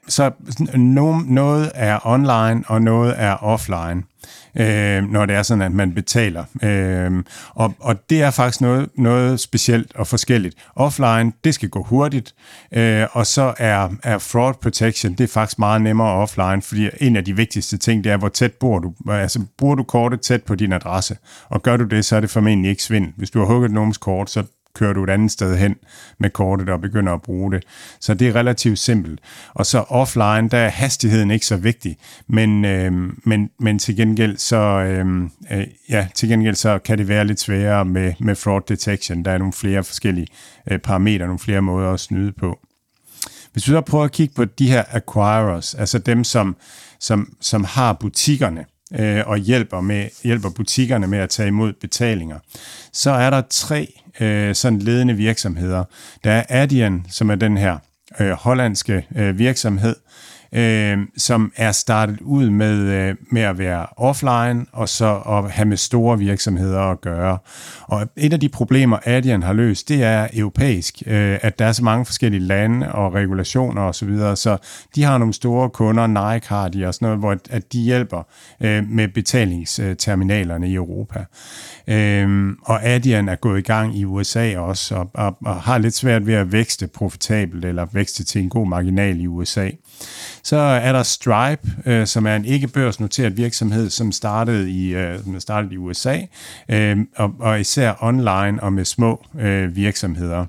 Så no, noget er online, og noget er offline øh, når det er sådan, at man betaler. Øh, og, og det er faktisk noget, noget specielt og forskelligt. Offline, det skal gå hurtigt, øh, og så er, er fraud protection, det er faktisk meget nemmere offline, fordi en af de vigtigste ting, det er, hvor tæt bor du. Altså, bruger du kortet tæt på din adresse, og gør du det, så er det formentlig ikke svindel. Hvis du har hugget nogens kort, så kører du et andet sted hen med kortet og begynder at bruge det. Så det er relativt simpelt. Og så offline, der er hastigheden ikke så vigtig, men, øh, men, men til gengæld så øh, øh, ja, til gengæld så kan det være lidt sværere med, med fraud detection. Der er nogle flere forskellige øh, parametre, nogle flere måder at snyde på. Hvis vi så prøver at kigge på de her acquirers, altså dem, som, som, som har butikkerne, øh, og hjælper, med, hjælper butikkerne med at tage imod betalinger, så er der tre øh, sådan ledende virksomheder. Der er Adyen, som er den her øh, hollandske øh, virksomhed, øh, som er startet ud med, øh, med at være offline, og så at have med store virksomheder at gøre. Og et af de problemer, Adyen har løst, det er europæisk, øh, at der er så mange forskellige lande og regulationer osv., så, videre, så de har nogle store kunder, Nike har de og sådan noget, hvor at de hjælper øh, med betalingsterminalerne i Europa. Øh, og Adyen er gået i gang i USA også, og, og, og har lidt svært ved at vækste profitabelt, eller vækste til en god marginal i USA. Så er der Stripe, øh, som er en ikke børsnoteret virksomhed, som startede i, øh, som startede i USA, øh, og, og især online og med små øh, virksomheder.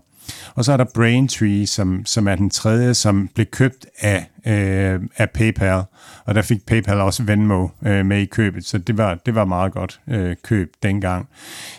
Og så er der Braintree, som, som er den tredje, som blev købt af øh, af PayPal, og der fik PayPal også Venmo øh, med i købet, så det var, det var meget godt øh, køb dengang.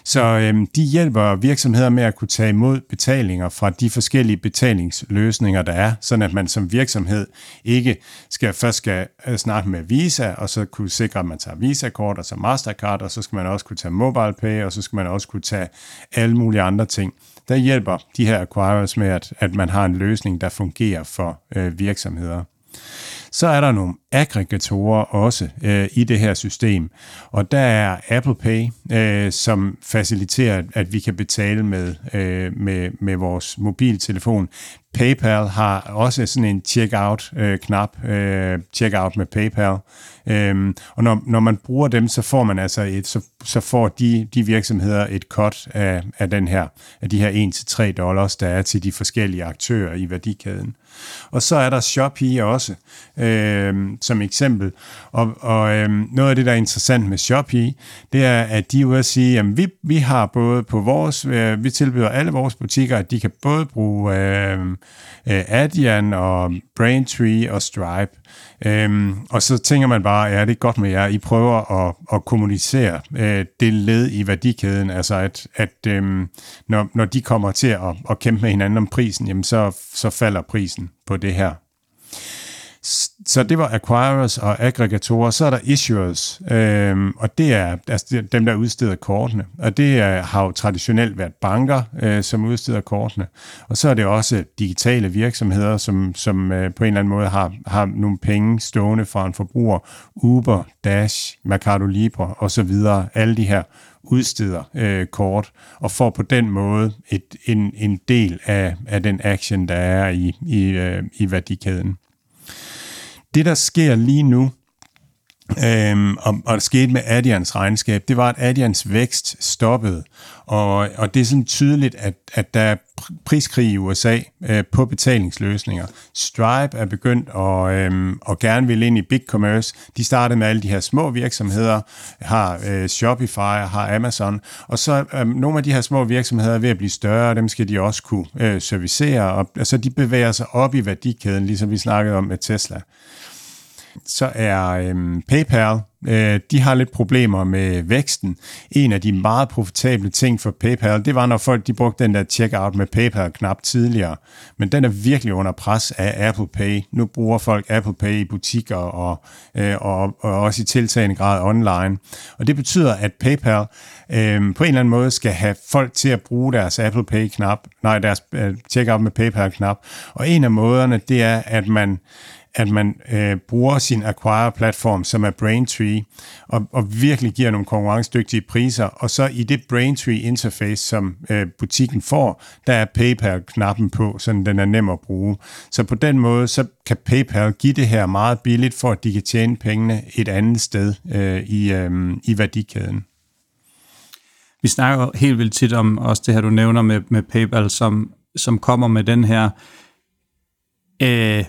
Så øh, de hjælper virksomheder med at kunne tage imod betalinger fra de forskellige betalingsløsninger, der er, sådan at man som virksomhed ikke skal først skal øh, snakke med Visa, og så kunne sikre, at man tager Visa-kort og så Mastercard, og så skal man også kunne tage MobilePay, og så skal man også kunne tage alle mulige andre ting der hjælper de her acquirers med, at, at man har en løsning, der fungerer for øh, virksomheder. Så er der nogle aggregatorer også øh, i det her system, og der er Apple Pay, øh, som faciliterer, at vi kan betale med, øh, med, med vores mobiltelefon. PayPal har også sådan en checkout-knap, øh, øh, checkout med PayPal, Øhm, og når, når man bruger dem, så får man altså et, så, så får de, de virksomheder et cut af, af den her, af de her 1-3 dollars, der er til de forskellige aktører i værdikæden. Og så er der Shopee også, øhm, som eksempel. Og, og øhm, noget af det, der er interessant med Shopee, det er, at de er ude at sige, at vi, vi har både på vores, øh, vi tilbyder alle vores butikker, at de kan både bruge øh, øh, Adyen og Braintree og Stripe. Øhm, og så tænker man bare, ja, det er godt med jer, I prøver at, at kommunicere øh, det led i værdikæden, altså at, at øhm, når, når de kommer til at, at kæmpe med hinanden om prisen, jamen så, så falder prisen på det her. Så det var acquirers og aggregatorer. Så er der issuers, øhm, og det er altså dem, der udsteder kortene. Og det er, har jo traditionelt været banker, øh, som udsteder kortene. Og så er det også digitale virksomheder, som, som øh, på en eller anden måde har, har nogle penge stående fra en forbruger. Uber, Dash, Mercado Libre osv. Alle de her udsteder øh, kort, og får på den måde et, en, en del af, af den action, der er i, i, øh, i værdikæden. Det, der sker lige nu, Øhm, og, og det skete med Adians regnskab, det var, at Adians vækst stoppede. Og, og det er sådan tydeligt, at, at der er priskrig i USA øh, på betalingsløsninger. Stripe er begyndt at, øh, og gerne vil ind i big commerce. De startede med alle de her små virksomheder, har øh, Shopify, har Amazon, og så øh, nogle af de her små virksomheder er ved at blive større, og dem skal de også kunne øh, servicere, og altså de bevæger sig op i værdikæden, ligesom vi snakkede om med Tesla så er øh, PayPal, øh, de har lidt problemer med væksten. En af de meget profitable ting for PayPal, det var, når folk de brugte den der checkout med PayPal-knap tidligere. Men den er virkelig under pres af Apple Pay. Nu bruger folk Apple Pay i butikker og, øh, og, og også i tiltagende grad online. Og det betyder, at PayPal øh, på en eller anden måde skal have folk til at bruge deres Apple Pay-knap, nej, deres øh, checkout med PayPal-knap. Og en af måderne, det er, at man at man øh, bruger sin Acquire-platform, som er Braintree, og, og virkelig giver nogle konkurrencedygtige priser, og så i det Braintree-interface, som øh, butikken får, der er PayPal-knappen på, så den er nem at bruge. Så på den måde, så kan PayPal give det her meget billigt, for at de kan tjene pengene et andet sted øh, i, øh, i værdikæden. Vi snakker helt vildt tit om også det her, du nævner med, med PayPal, som, som kommer med den her øh,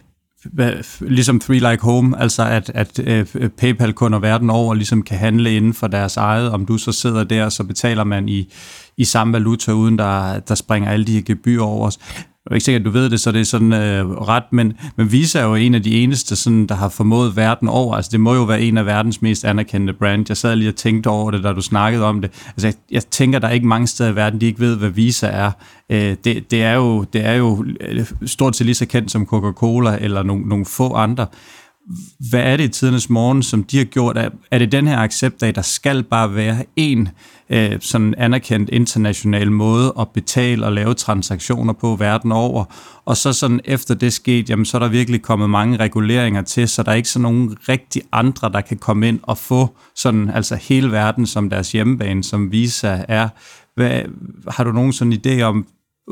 ligesom Three Like Home, altså at, at øh, uh, øh, PayPal-kunder verden over ligesom kan handle inden for deres eget, om du så sidder der, så betaler man i, i samme valuta, uden der, der springer alle de her gebyrer over os er ikke sikkert, at du ved det, så det er sådan øh, ret, men, men Visa er jo en af de eneste, sådan, der har formået verden over. Altså, det må jo være en af verdens mest anerkendte brand. Jeg sad lige og tænkte over det, da du snakkede om det. Altså, jeg, jeg tænker, der er ikke mange steder i verden, de ikke ved, hvad Visa er. Øh, det, det, er jo, det er jo øh, stort set lige så kendt som Coca-Cola eller nogle, nogle få andre hvad er det i tidernes morgen, som de har gjort? Er, er det den her accept af, der skal bare være en øh, sådan anerkendt international måde at betale og lave transaktioner på verden over? Og så sådan efter det sket, jamen så er der virkelig kommet mange reguleringer til, så der er ikke sådan nogen rigtig andre, der kan komme ind og få sådan altså hele verden som deres hjemmebane, som Visa er. Hvad, har du nogen sådan idé om,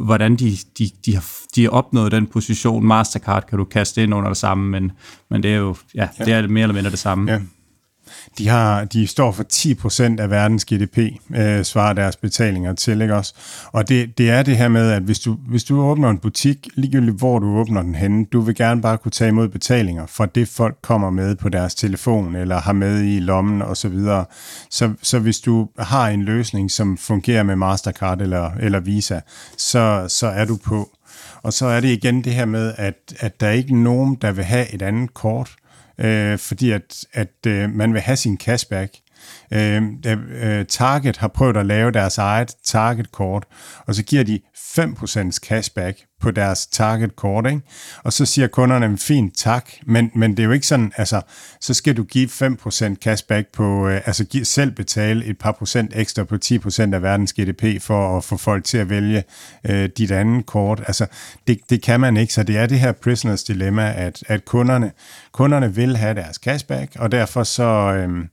hvordan de, de, de, har, de har opnået den position. Mastercard kan du kaste ind under det samme, men, men det er jo ja, ja. det er mere eller mindre det samme. Ja. De, har, de står for 10% af verdens GDP, øh, svarer deres betalinger til, ikke også? Og det, det er det her med, at hvis du, hvis du åbner en butik, ligegyldigt hvor du åbner den henne, du vil gerne bare kunne tage imod betalinger for det, folk kommer med på deres telefon, eller har med i lommen osv. Så, videre. så, så hvis du har en løsning, som fungerer med Mastercard eller, eller Visa, så, så er du på. Og så er det igen det her med, at, at der er ikke nogen, der vil have et andet kort, øh, Øh, fordi at, at øh, man vil have sin cashback. Øh, øh, Target har prøvet at lave deres eget Target-kort, og så giver de 5% cashback på deres Target-kort, ikke? og så siger kunderne, fint, tak, men, men det er jo ikke sådan, altså, så skal du give 5% cashback på, øh, altså give, selv betale et par procent ekstra på 10% af verdens GDP for at få folk til at vælge øh, dit andet kort. Altså, det, det kan man ikke, så det er det her prisoners dilemma, at, at kunderne, kunderne vil have deres cashback, og derfor så... Øh,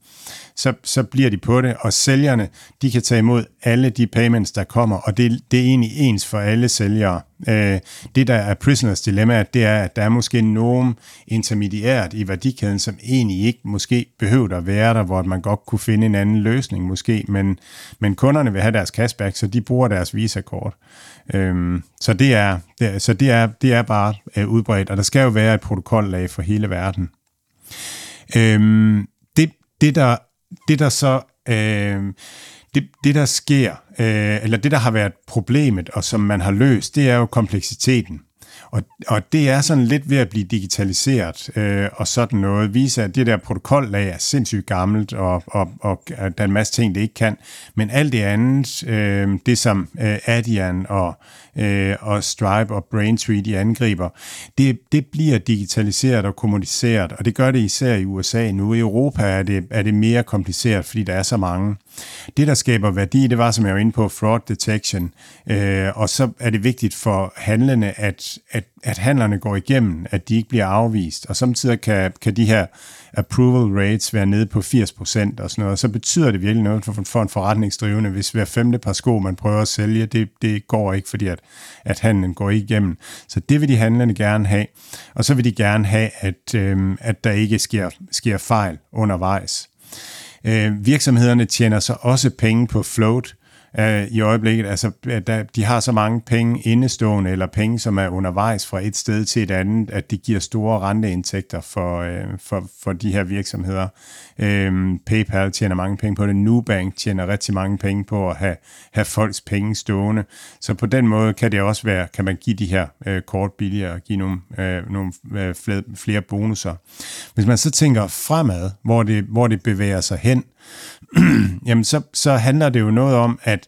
så, så bliver de på det, og sælgerne, de kan tage imod alle de payments, der kommer, og det, det er egentlig ens for alle sælgere. Øh, det, der er prisoners dilemma, det er, at der er måske nogen intermediært i værdikæden, som egentlig ikke måske behøver at være der, hvor man godt kunne finde en anden løsning måske, men, men kunderne vil have deres cashback, så de bruger deres Visa-kort. Øh, så det er, det, så det er, det er bare øh, udbredt, og der skal jo være et protokollag for hele verden. Øh, det, det, der det der så, øh, det, det der sker, øh, eller det der har været problemet, og som man har løst, det er jo kompleksiteten. Og, og det er sådan lidt ved at blive digitaliseret øh, og sådan noget. Viser, at det der protokollag er sindssygt gammelt, og, og, og der er en masse ting, det ikke kan. Men alt det andet, øh, det som øh, Adyen og, øh, og Stripe og Braintree de angriber, det, det bliver digitaliseret og kommuniceret, og det gør det især i USA nu. I Europa er det, er det mere kompliceret, fordi der er så mange. Det, der skaber værdi, det var, som jeg var inde på, fraud detection, øh, og så er det vigtigt for handlende, at, at, at handlerne går igennem, at de ikke bliver afvist, og samtidig kan, kan de her approval rates være nede på 80% og sådan noget, så betyder det virkelig noget for, for en forretningsdrivende, hvis hver femte par sko, man prøver at sælge, det, det går ikke, fordi at, at handlen går ikke igennem. Så det vil de handlende gerne have, og så vil de gerne have, at, øh, at der ikke sker, sker fejl undervejs. Øh, virksomhederne tjener så også penge på float, øh, i øjeblikket. Altså, øh, der, de har så mange penge indestående, eller penge, som er undervejs fra et sted til et andet, at det giver store renteindtægter for, øh, for, for de her virksomheder. Øh, PayPal tjener mange penge på det. Nubank tjener rigtig mange penge på at have, have folks penge stående. Så på den måde kan det også være, kan man give de her øh, kort billigere og give nogle, øh, nogle øh, flere, flere bonusser. Hvis man så tænker fremad, hvor det, hvor det bevæger sig hen, [clears throat] jamen så, så handler det jo noget om, at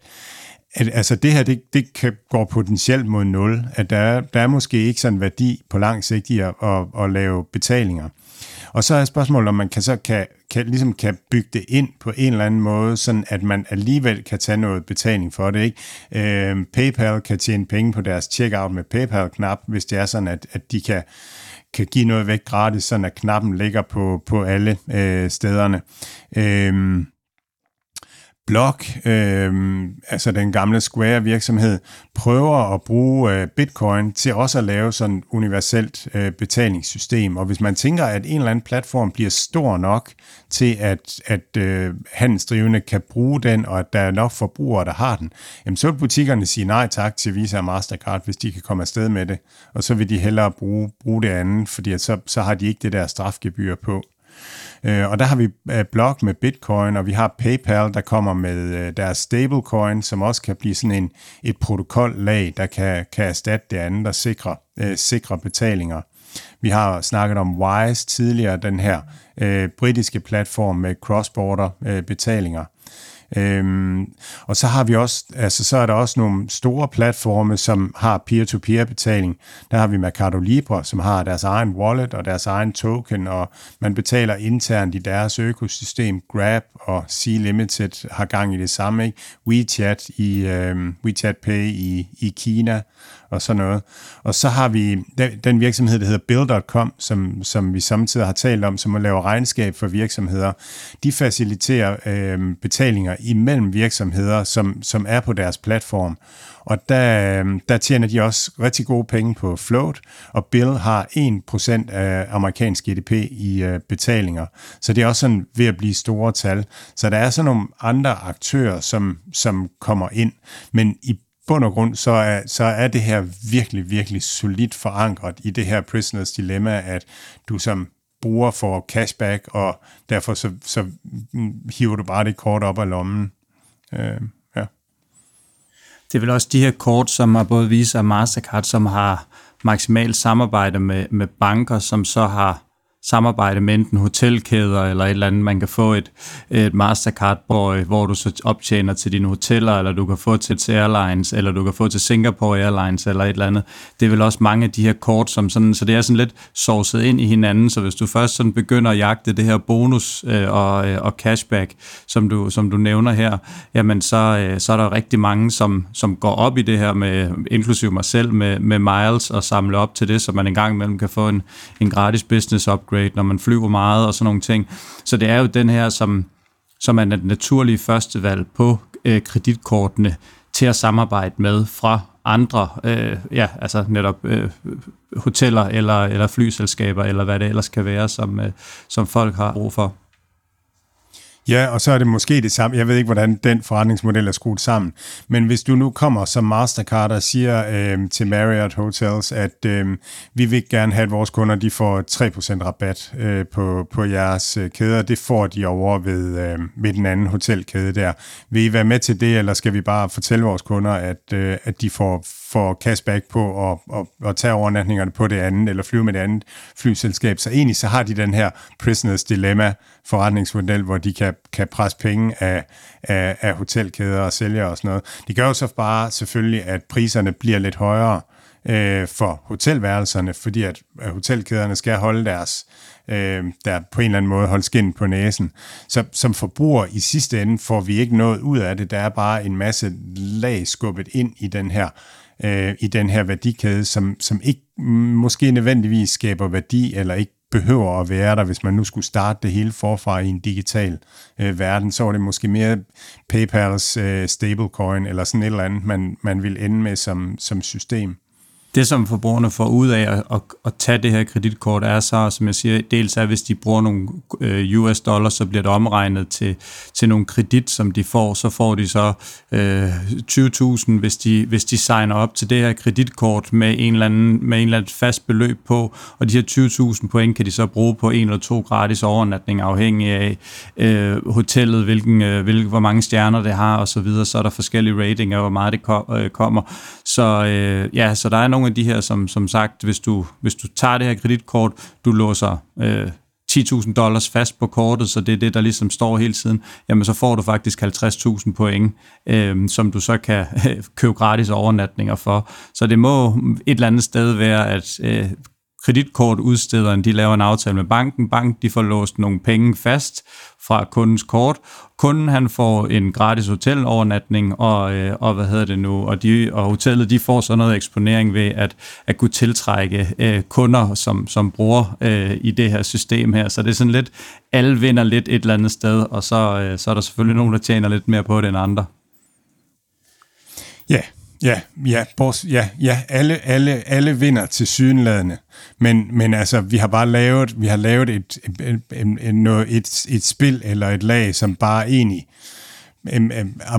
at altså det her, det, det kan gå potentielt mod nul, at der er, der er måske ikke sådan værdi på lang sigt i at, at, at lave betalinger. Og så er spørgsmålet, om man kan så kan, kan, ligesom kan bygge det ind på en eller anden måde, sådan at man alligevel kan tage noget betaling for det. Ikke? Øh, PayPal kan tjene penge på deres checkout med PayPal-knap, hvis det er sådan, at, at de kan kan give noget væk gratis, sådan at knappen ligger på, på alle øh, stederne. Øh, Block, øh, altså den gamle Square virksomhed, prøver at bruge øh, bitcoin til også at lave sådan et universelt øh, betalingssystem. Og hvis man tænker, at en eller anden platform bliver stor nok til, at, at øh, handelsdrivende kan bruge den, og at der er nok forbrugere, der har den, jamen så vil butikkerne sige nej tak til Visa og Mastercard, hvis de kan komme afsted med det. Og så vil de hellere bruge, bruge det andet, fordi så, så har de ikke det der strafgebyr på. Øh, og der har vi øh, blog med Bitcoin, og vi har PayPal, der kommer med øh, deres stablecoin, som også kan blive sådan en, et protokollag, der kan, kan erstatte det andet og sikre, øh, sikre betalinger. Vi har snakket om Wise tidligere, den her øh, britiske platform med cross-border øh, betalinger. Øhm, og så har vi også, altså så er der også nogle store platforme, som har peer-to-peer betaling. Der har vi Mercado Libre, som har deres egen wallet og deres egen token, og man betaler internt i deres økosystem. Grab og Sea Limited har gang i det samme. Ikke? WeChat i øhm, WeChat Pay i, i Kina og sådan noget. Og så har vi den, virksomhed, der hedder Bill.com, som, som vi samtidig har talt om, som laver regnskab for virksomheder. De faciliterer øh, betalinger imellem virksomheder, som, som er på deres platform. Og der, øh, der tjener de også rigtig gode penge på float, og Bill har 1% af amerikansk GDP i øh, betalinger. Så det er også sådan ved at blive store tal. Så der er sådan nogle andre aktører, som, som kommer ind. Men i bund og grund, så er, så er det her virkelig, virkelig solidt forankret i det her prisoners dilemma, at du som bruger får cashback, og derfor så, så hiver du bare det kort op af lommen. Øh, ja. Det er vel også de her kort, som har både Visa og Mastercard, som har maksimalt samarbejde med, med banker, som så har samarbejde med enten hotelkæder eller et eller andet. Man kan få et, et Mastercard, hvor, hvor du så optjener til dine hoteller, eller du kan få til, Airlines, eller du kan få til Singapore Airlines, eller et eller andet. Det er vel også mange af de her kort, som sådan, så det er sådan lidt sourcet ind i hinanden, så hvis du først sådan begynder at jagte det her bonus øh, og, øh, og cashback, som du, som du nævner her, jamen så, øh, så er der rigtig mange, som, som går op i det her med, inklusive mig selv, med, med miles og samle op til det, så man engang imellem kan få en, en gratis business upgrade rate, når man flyver meget og sådan nogle ting. Så det er jo den her, som, som er den naturlige førstevalg på øh, kreditkortene til at samarbejde med fra andre, øh, ja, altså netop øh, hoteller eller, eller flyselskaber, eller hvad det ellers kan være, som, øh, som folk har brug for. Ja, og så er det måske det samme. Jeg ved ikke, hvordan den forretningsmodel er skruet sammen. Men hvis du nu kommer som Mastercard og siger øh, til Marriott Hotels, at øh, vi vil gerne have, at vores kunder de får 3% rabat øh, på, på jeres øh, kæder, det får de over ved, øh, ved den anden hotelkæde der. Vil I være med til det, eller skal vi bare fortælle vores kunder, at, øh, at de får, får cashback på at, at, at tage overnatningerne på det andet, eller flyve med det andet flyselskab? Så egentlig så har de den her prisoners dilemma forretningsmodel, hvor de kan kan presse penge af, af, af hotelkæder og sælgere og sådan noget. Det gør jo så bare selvfølgelig, at priserne bliver lidt højere øh, for hotelværelserne, fordi at, at hotelkæderne skal holde deres, øh, der på en eller anden måde holde skin på næsen. Så som forbruger i sidste ende får vi ikke noget ud af det. Der er bare en masse lag skubbet ind i den her øh, i den her værdikæde, som, som ikke måske nødvendigvis skaber værdi, eller ikke behøver at være der, hvis man nu skulle starte det hele forfra i en digital øh, verden, så var det måske mere PayPals øh, stablecoin eller sådan et eller andet, man, man vil ende med som, som system det, som forbrugerne får ud af at, at, at tage det her kreditkort, er så, som jeg siger, dels er, hvis de bruger nogle øh, US dollars, så bliver det omregnet til, til nogle kredit, som de får. Så får de så øh, 20.000, hvis de, hvis de signer op til det her kreditkort med en eller anden med en eller anden fast beløb på, og de her 20.000 point kan de så bruge på en eller to gratis overnatning, afhængig af øh, hotellet, hvilken, øh, hvilken, hvor mange stjerner det har, og så videre. Så er der forskellige ratinger, hvor meget det ko- øh, kommer. Så øh, ja, så der er nogle af de her, som, som sagt, hvis du, hvis du tager det her kreditkort, du låser øh, 10.000 dollars fast på kortet, så det er det, der ligesom står hele tiden, jamen så får du faktisk 50.000 point, øh, som du så kan øh, [laughs] købe gratis overnatninger for. Så det må et eller andet sted være, at øh, kreditkortudstederen, de laver en aftale med banken. Banken, de får låst nogle penge fast fra kundens kort. Kunden, han får en gratis hotelovernatning, og, øh, og hvad hedder det nu, og, de, og hotellet, de får så noget eksponering ved at, at kunne tiltrække øh, kunder, som, som bruger øh, i det her system her. Så det er sådan lidt, alle vinder lidt et eller andet sted, og så, øh, så er der selvfølgelig nogen, der tjener lidt mere på det end andre. Ja, Ja, ja, bors, ja, ja alle, alle, alle vinder til sydenladende. Men, men altså, vi har bare lavet, vi har lavet et, et, et, et, et spil eller et lag, som bare enig,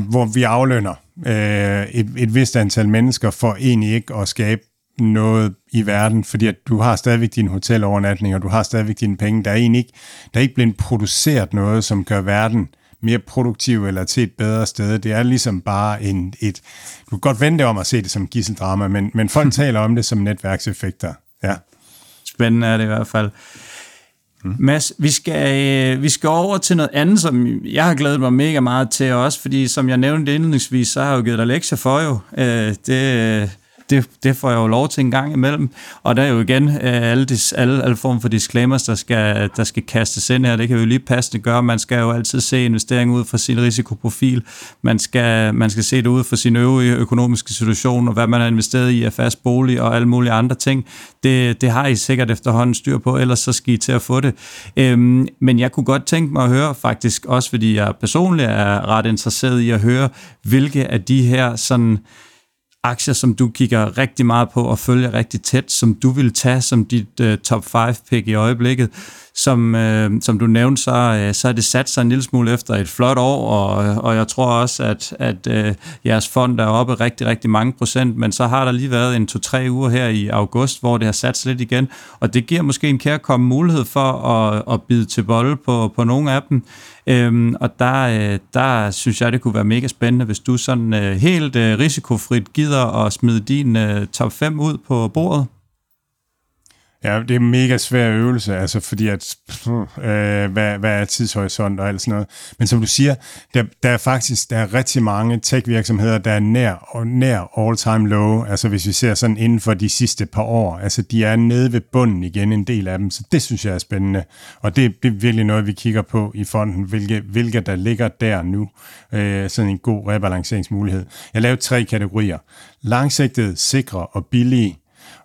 hvor vi aflønner øh, et, et vist antal mennesker for egentlig ikke at skabe noget i verden, fordi at du har stadigvæk din hotelovernatning, og du har stadigvæk dine penge. Der er egentlig ikke, der er ikke blevet produceret noget, som gør verden mere produktiv eller til et bedre sted. Det er ligesom bare en, et... Du kan godt vente om at se det som gisseldrama, men, men folk [laughs] taler om det som netværkseffekter. Ja. Spændende er det i hvert fald. Mm. Mads, vi skal, øh, vi skal over til noget andet, som jeg har glædet mig mega meget til også, fordi som jeg nævnte indledningsvis, så har jeg jo givet dig lektier for jo. Øh, det, det, det får jeg jo lov til en gang imellem. Og der er jo igen øh, alle, dis, alle, alle former for disclaimers, der skal, der skal kastes ind her. Det kan vi jo lige passende gøre. Man skal jo altid se investeringen ud fra sin risikoprofil. Man skal, man skal se det ud fra sin øvrige økonomiske situation, og hvad man har investeret i af fast bolig og alle mulige andre ting. Det, det har I sikkert efterhånden styr på, ellers så skal I til at få det. Øhm, men jeg kunne godt tænke mig at høre, faktisk også fordi jeg personligt er ret interesseret i at høre, hvilke af de her sådan aktier, som du kigger rigtig meget på og følger rigtig tæt, som du vil tage som dit uh, top 5 pick i øjeblikket, som, øh, som du nævnte, så, øh, så er det sat sig en lille smule efter et flot år, og, og jeg tror også, at, at øh, jeres fond er oppe rigtig, rigtig mange procent, men så har der lige været en to-tre uger her i august, hvor det har sat sig lidt igen, og det giver måske en kærkommende mulighed for at, at bide til bolle på, på nogle af dem. Øhm, og der, øh, der synes jeg, det kunne være mega spændende, hvis du sådan øh, helt øh, risikofrit gider at smide din øh, top 5 ud på bordet. Ja, det er en mega svær øvelse, altså fordi at, øh, hvad, hvad er tidshorisont og alt sådan noget. Men som du siger, der, der er faktisk der er rigtig mange tech-virksomheder, der er nær, nær all-time low, altså hvis vi ser sådan inden for de sidste par år. Altså de er nede ved bunden igen, en del af dem, så det synes jeg er spændende. Og det, det er virkelig noget, vi kigger på i fonden, hvilke, hvilke der ligger der nu. Øh, sådan en god rebalanceringsmulighed. Jeg lavede tre kategorier. Langsigtet, sikre og billige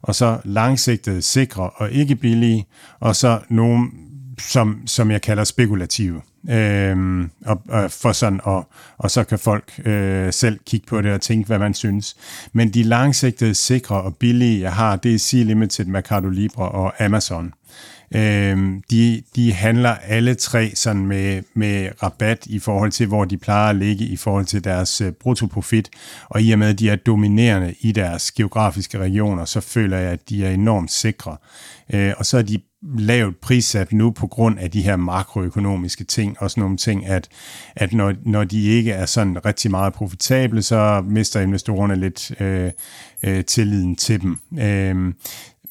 og så langsigtede, sikre og ikke billige, og så nogle, som, som jeg kalder spekulative. Øhm, og, og, for sådan, og, og så kan folk øh, selv kigge på det og tænke, hvad man synes. Men de langsigtede, sikre og billige, jeg har, det er C-Limited, Mercado Libre og Amazon. Øh, de, de handler alle tre sådan med, med rabat i forhold til, hvor de plejer at ligge i forhold til deres øh, bruttoprofit, og i og med, at de er dominerende i deres geografiske regioner, så føler jeg, at de er enormt sikre. Øh, og så er de lavt prissat nu på grund af de her makroøkonomiske ting og sådan nogle ting, at, at når, når de ikke er sådan rigtig meget profitable, så mister investorerne lidt øh, øh, tilliden til dem. Øh,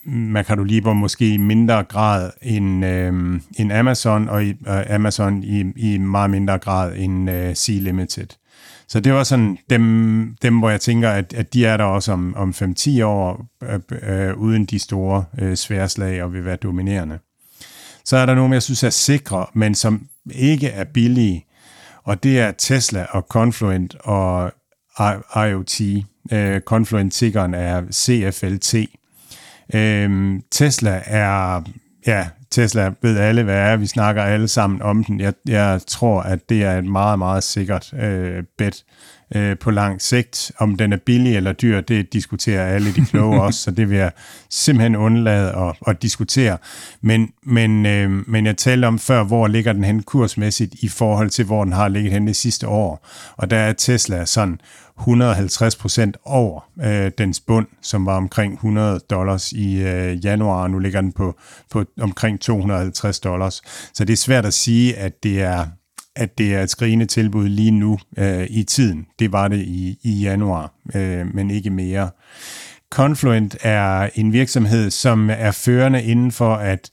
Mercado Libre måske i mindre grad end, øh, end Amazon, og i, øh, Amazon i, i meget mindre grad end øh, Sea Limited. Så det var sådan dem, dem hvor jeg tænker, at, at de er der også om, om 5-10 år, øh, øh, uden de store øh, sværslag og vil være dominerende. Så er der nogle, jeg synes er sikre, men som ikke er billige, og det er Tesla og Confluent og IoT. Øh, Confluent-tiggeren er CFLT. Øhm, Tesla er, ja, Tesla ved alle, hvad er. Vi snakker alle sammen om den. Jeg, jeg tror, at det er et meget, meget sikkert øh, bet øh, på lang sigt. Om den er billig eller dyr, det diskuterer alle de kloge [laughs] også, så det vil jeg simpelthen undlade at, at diskutere. Men, men, øh, men jeg talte om før, hvor ligger den hen kursmæssigt i forhold til, hvor den har ligget hen det sidste år. Og der er Tesla sådan 150 procent over øh, dens bund, som var omkring 100 dollars i øh, januar, nu ligger den på, på omkring 250 dollars. Så det er svært at sige, at det er at det er et skrigende tilbud lige nu øh, i tiden. Det var det i, i januar, øh, men ikke mere. Confluent er en virksomhed, som er førende inden for at,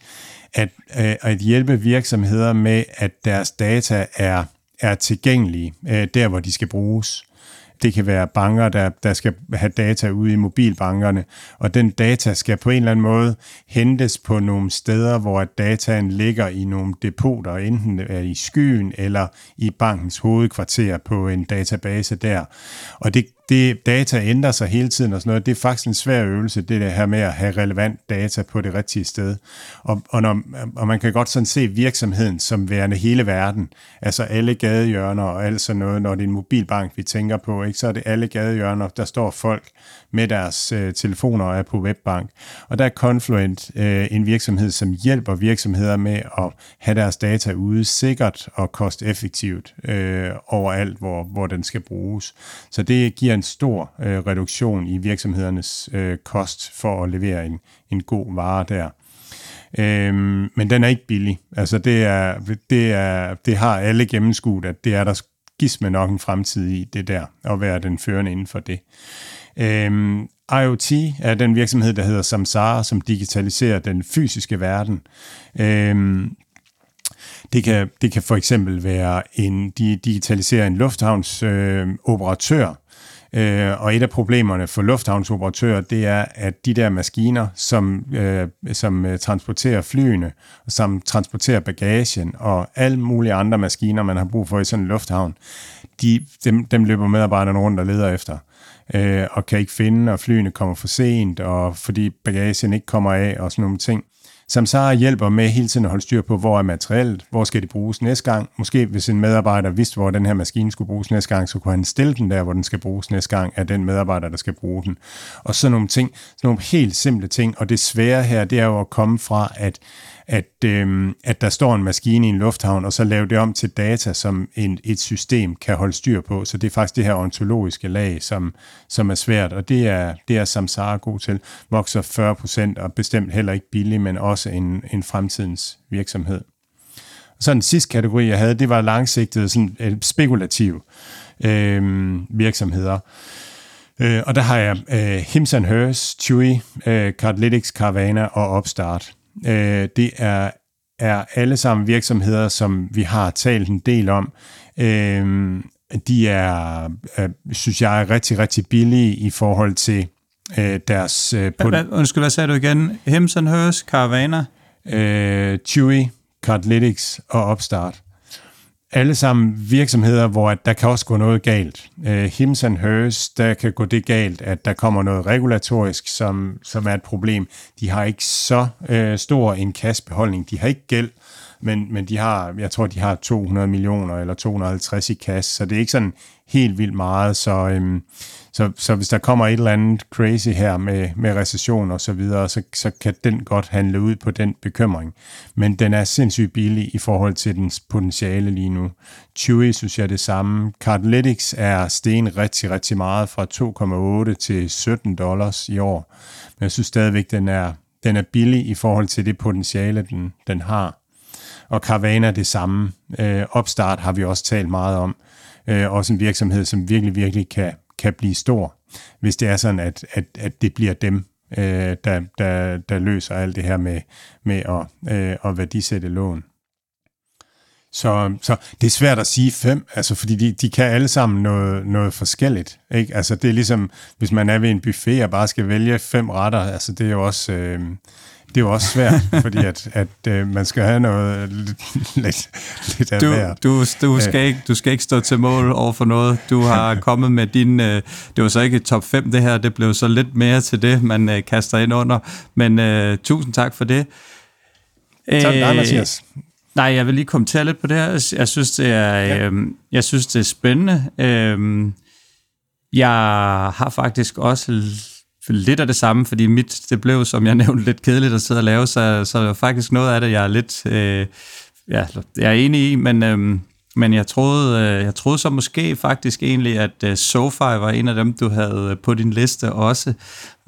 at, øh, at hjælpe virksomheder med, at deres data er, er tilgængelige øh, der, hvor de skal bruges. Det kan være banker, der, der skal have data ude i mobilbankerne, og den data skal på en eller anden måde hentes på nogle steder, hvor dataen ligger i nogle depoter, enten er i skyen eller i bankens hovedkvarter på en database der. Og det, det data ændrer sig hele tiden og sådan noget. Det er faktisk en svær øvelse, det der her med at have relevant data på det rigtige sted. Og, og, når, og man kan godt sådan se virksomheden som værende hele verden. Altså alle gadehjørner og alt sådan noget, når det er en mobilbank, vi tænker på, ikke? så er det alle gadehjørner, der står folk med deres øh, telefoner og er på webbank. Og der er Confluent øh, en virksomhed, som hjælper virksomheder med at have deres data ude sikkert og kosteffektivt øh, overalt, hvor, hvor den skal bruges. Så det giver en stor øh, reduktion i virksomhedernes øh, kost for at levere en, en god vare der. Øhm, men den er ikke billig. Altså det, er, det, er, det har alle gennemskuet, at det er der gisme nok en fremtid i det der, at være den førende inden for det. Øhm, IoT er den virksomhed, der hedder Samsara, som digitaliserer den fysiske verden. Øhm, det kan, det kan for eksempel være en, de digitaliserer en lufthavnsoperatør, øh, operatør, Øh, og et af problemerne for lufthavnsoperatører, det er, at de der maskiner, som, øh, som øh, transporterer flyene, som transporterer bagagen og alle mulige andre maskiner, man har brug for i sådan en lufthavn, de, dem, dem løber medarbejderne rundt og leder efter øh, og kan ikke finde, og flyene kommer for sent, og fordi bagagen ikke kommer af, og sådan nogle ting. Samsara hjælper med hele tiden at holde styr på, hvor er materialet, hvor skal det bruges næste gang. Måske hvis en medarbejder vidste, hvor den her maskine skulle bruges næste gang, så kunne han stille den der, hvor den skal bruges næste gang, af den medarbejder, der skal bruge den. Og sådan nogle ting, sådan nogle helt simple ting. Og det svære her, det er jo at komme fra, at at, øhm, at der står en maskine i en lufthavn, og så lave det om til data, som en, et system kan holde styr på. Så det er faktisk det her ontologiske lag, som, som er svært, og det er, det er Samsara god til. Vokser 40 procent, og bestemt heller ikke billig, men også en, en fremtidens virksomhed. Og så den sidste kategori, jeg havde, det var langsigtede, sådan, øh, spekulative øh, virksomheder. Øh, og der har jeg øh, Hims Hers, Chewy, øh, Cardlytics, Carvana og Upstart. Øh, det er, er alle sammen virksomheder, som vi har talt en del om. Øh, de er, øh, synes jeg, er rigtig, rigtig billige i forhold til øh, deres... Øh, på undskyld, hvad sagde du igen? Hems Hers, Caravana? Øh, Chewy, Cardlytics og Upstart alle sammen virksomheder, hvor at der kan også gå noget galt. Uh, Hims and Hers, der kan gå det galt, at der kommer noget regulatorisk, som, som er et problem. De har ikke så uh, stor en kassebeholdning. De har ikke gæld, men, men de har, jeg tror, de har 200 millioner eller 250 i kasse, så det er ikke sådan helt vildt meget. Så, um, så, så hvis der kommer et eller andet crazy her med, med recession og så videre, så, så kan den godt handle ud på den bekymring. Men den er sindssygt billig i forhold til dens potentiale lige nu. Chewy synes jeg det samme. Cardlytics er sten rigtig, rigtig meget fra 2,8 til 17 dollars i år. Men jeg synes stadigvæk, den er, den er billig i forhold til det potentiale, den, den har. Og Carvana det samme. Øh, Opstart har vi også talt meget om. Øh, også en virksomhed, som virkelig, virkelig kan, kan blive stor, hvis det er sådan, at, at, at det bliver dem, øh, der, der, der løser alt det her med, med at, øh, at værdisætte lån. Så, så det er svært at sige fem, altså fordi de, de kan alle sammen noget, noget forskelligt. Ikke? Altså det er ligesom, hvis man er ved en buffet og bare skal vælge fem retter, altså det er jo også, øh, det er jo også svært, [laughs] fordi at, at øh, man skal have noget lidt, [laughs] lidt, lidt af du, Du, du, skal ikke, du skal ikke stå til mål over for noget. Du har [laughs] kommet med din... Øh, det var så ikke top 5 det her, det blev så lidt mere til det, man øh, kaster ind under. Men øh, tusind tak for det. Tak dig, Mathias. Nej, jeg vil lige kommentere lidt på det her. Jeg synes, det er, ja. øh, jeg synes, det er spændende. Øh, jeg har faktisk også lidt af det samme, fordi mit, det blev, som jeg nævnte, lidt kedeligt at sidde og lave, så, så faktisk noget af det, jeg er lidt, øh, ja, jeg er enig i, men, øh, men jeg troede, øh, jeg troede så måske faktisk egentlig, at øh, SoFi var en af dem, du havde på din liste også,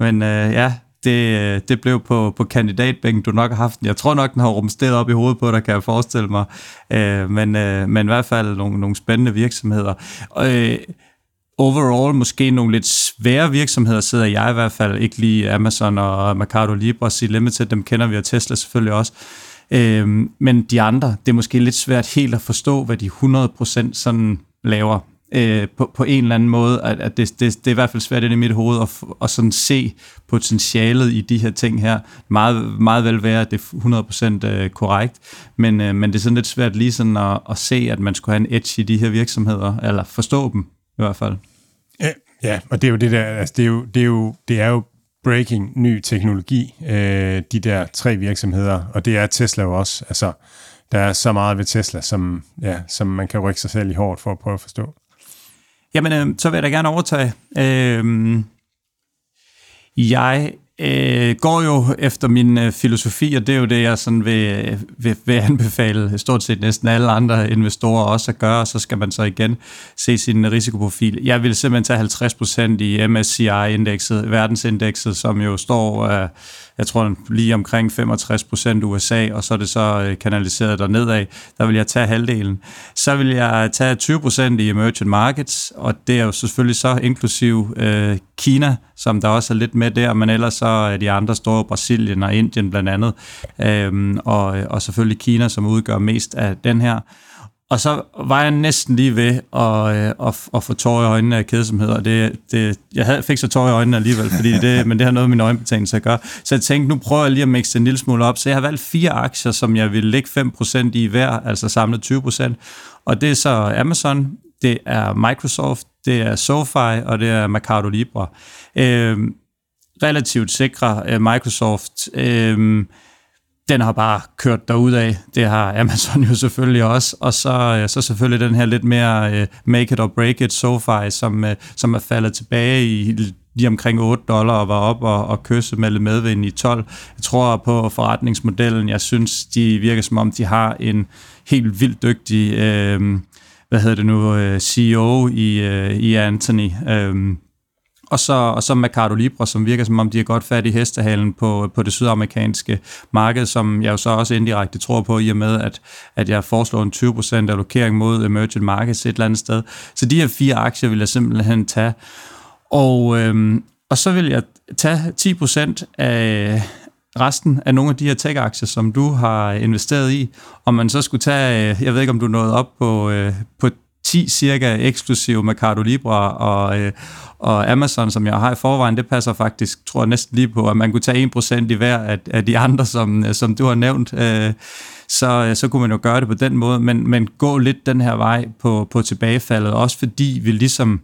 men øh, ja, det, øh, det blev på, på kandidatbænken, du nok har haft den. Jeg tror nok, den har rumsteret op i hovedet på dig, kan jeg forestille mig. Øh, men, øh, men i hvert fald nogle, nogle spændende virksomheder. Øh, overall måske nogle lidt svære virksomheder, sidder jeg i hvert fald ikke lige Amazon og Mercado Libre og Limited, dem kender vi, og Tesla selvfølgelig også. Øhm, men de andre, det er måske lidt svært helt at forstå, hvad de 100% sådan laver øh, på, på en eller anden måde. At, at det, det, det er i hvert fald svært ind i mit hoved at, at sådan se potentialet i de her ting her. Meget, meget vel være, at det er 100% øh, korrekt, men, øh, men det er sådan lidt svært lige sådan at, at se, at man skulle have en edge i de her virksomheder, eller forstå dem i hvert fald. Ja, og det er jo det der, altså det er jo, det er jo, det er jo breaking ny teknologi, øh, de der tre virksomheder, og det er Tesla jo også. Altså, der er så meget ved Tesla, som, ja, som man kan rykke sig selv i hårdt for at prøve at forstå. Jamen, øh, så vil jeg da gerne overtage. Øh, jeg øh, går jo efter min øh, filosofi, og det er jo det, jeg sådan vil, vil, vil anbefale stort set næsten alle andre investorer også at gøre, og så skal man så igen se sin risikoprofil. Jeg vil simpelthen tage 50% i MSCI-indekset, verdensindekset, som jo står... Øh, jeg tror lige omkring 65 procent USA, og så er det så øh, kanaliseret der nedad. Der vil jeg tage halvdelen. Så vil jeg tage 20 procent i emerging markets, og det er jo selvfølgelig så inklusiv øh, Kina, som der også er lidt med der, men ellers så er de andre store, Brasilien og Indien blandt andet, øhm, og, og selvfølgelig Kina, som udgør mest af den her. Og så var jeg næsten lige ved at, øh, at, at få tår i øjnene af kedsomhed, og det, det, jeg havde, fik så tår i øjnene alligevel, fordi [laughs] det, men det har noget med min øjenbetændelse at gøre. Så jeg tænkte, nu prøver jeg lige at mixe en lille smule op. Så jeg har valgt fire aktier, som jeg vil lægge 5% i hver, altså samlet 20%. Og det er så Amazon, det er Microsoft, det er SoFi, og det er Mercado Libre. Øh, relativt sikre øh, Microsoft. Øh, den har bare kørt derud af. Det har Amazon jo selvfølgelig også. Og så, øh, så selvfølgelig den her lidt mere uh, make it or break it SoFi, som, uh, som er faldet tilbage i lige omkring 8 dollar og var op og, og kysse med lidt medvind i 12. Jeg tror på forretningsmodellen. Jeg synes, de virker som om, de har en helt vildt dygtig øh, hvad hedder det nu, CEO i, øh, i Anthony. Øh, og så, og så Mercado Libre, som virker som om, de er godt fat i hestehalen på, på det sydamerikanske marked, som jeg jo så også indirekte tror på, i og med, at, at jeg foreslår en 20% allokering mod emerging markets et eller andet sted. Så de her fire aktier vil jeg simpelthen tage. Og, øhm, og så vil jeg tage 10% af resten af nogle af de her tech-aktier, som du har investeret i, og man så skulle tage, øh, jeg ved ikke om du nåede op på, øh, på 10 cirka eksklusive Mercado Libre og, øh, og Amazon, som jeg har i forvejen, det passer faktisk, tror jeg næsten lige på, at man kunne tage 1% i hver af, af de andre, som, øh, som du har nævnt. Øh, så, øh, så kunne man jo gøre det på den måde, men, men gå lidt den her vej på, på tilbagefaldet, også fordi vi ligesom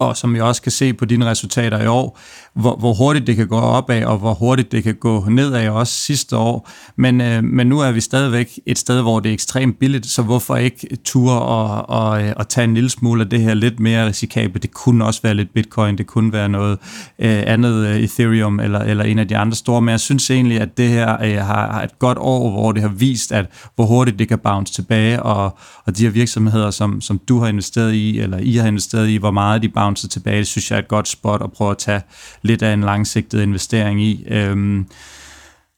og som jeg også kan se på dine resultater i år, hvor, hvor hurtigt det kan gå opad, og hvor hurtigt det kan gå nedad også sidste år. Men, øh, men nu er vi stadigvæk et sted, hvor det er ekstremt billigt, så hvorfor ikke ture og, og, øh, og tage en lille smule af det her lidt mere risikabelt? Det kunne også være lidt bitcoin, det kunne være noget øh, andet øh, Ethereum eller, eller en af de andre store, men jeg synes egentlig, at det her øh, har, har et godt år, hvor det har vist, at hvor hurtigt det kan bounce tilbage, og, og de her virksomheder, som, som du har investeret i, eller I har investeret i, hvor meget de bouncer tilbage, det synes jeg er et godt spot at prøve at tage lidt af en langsigtet investering i. Øhm,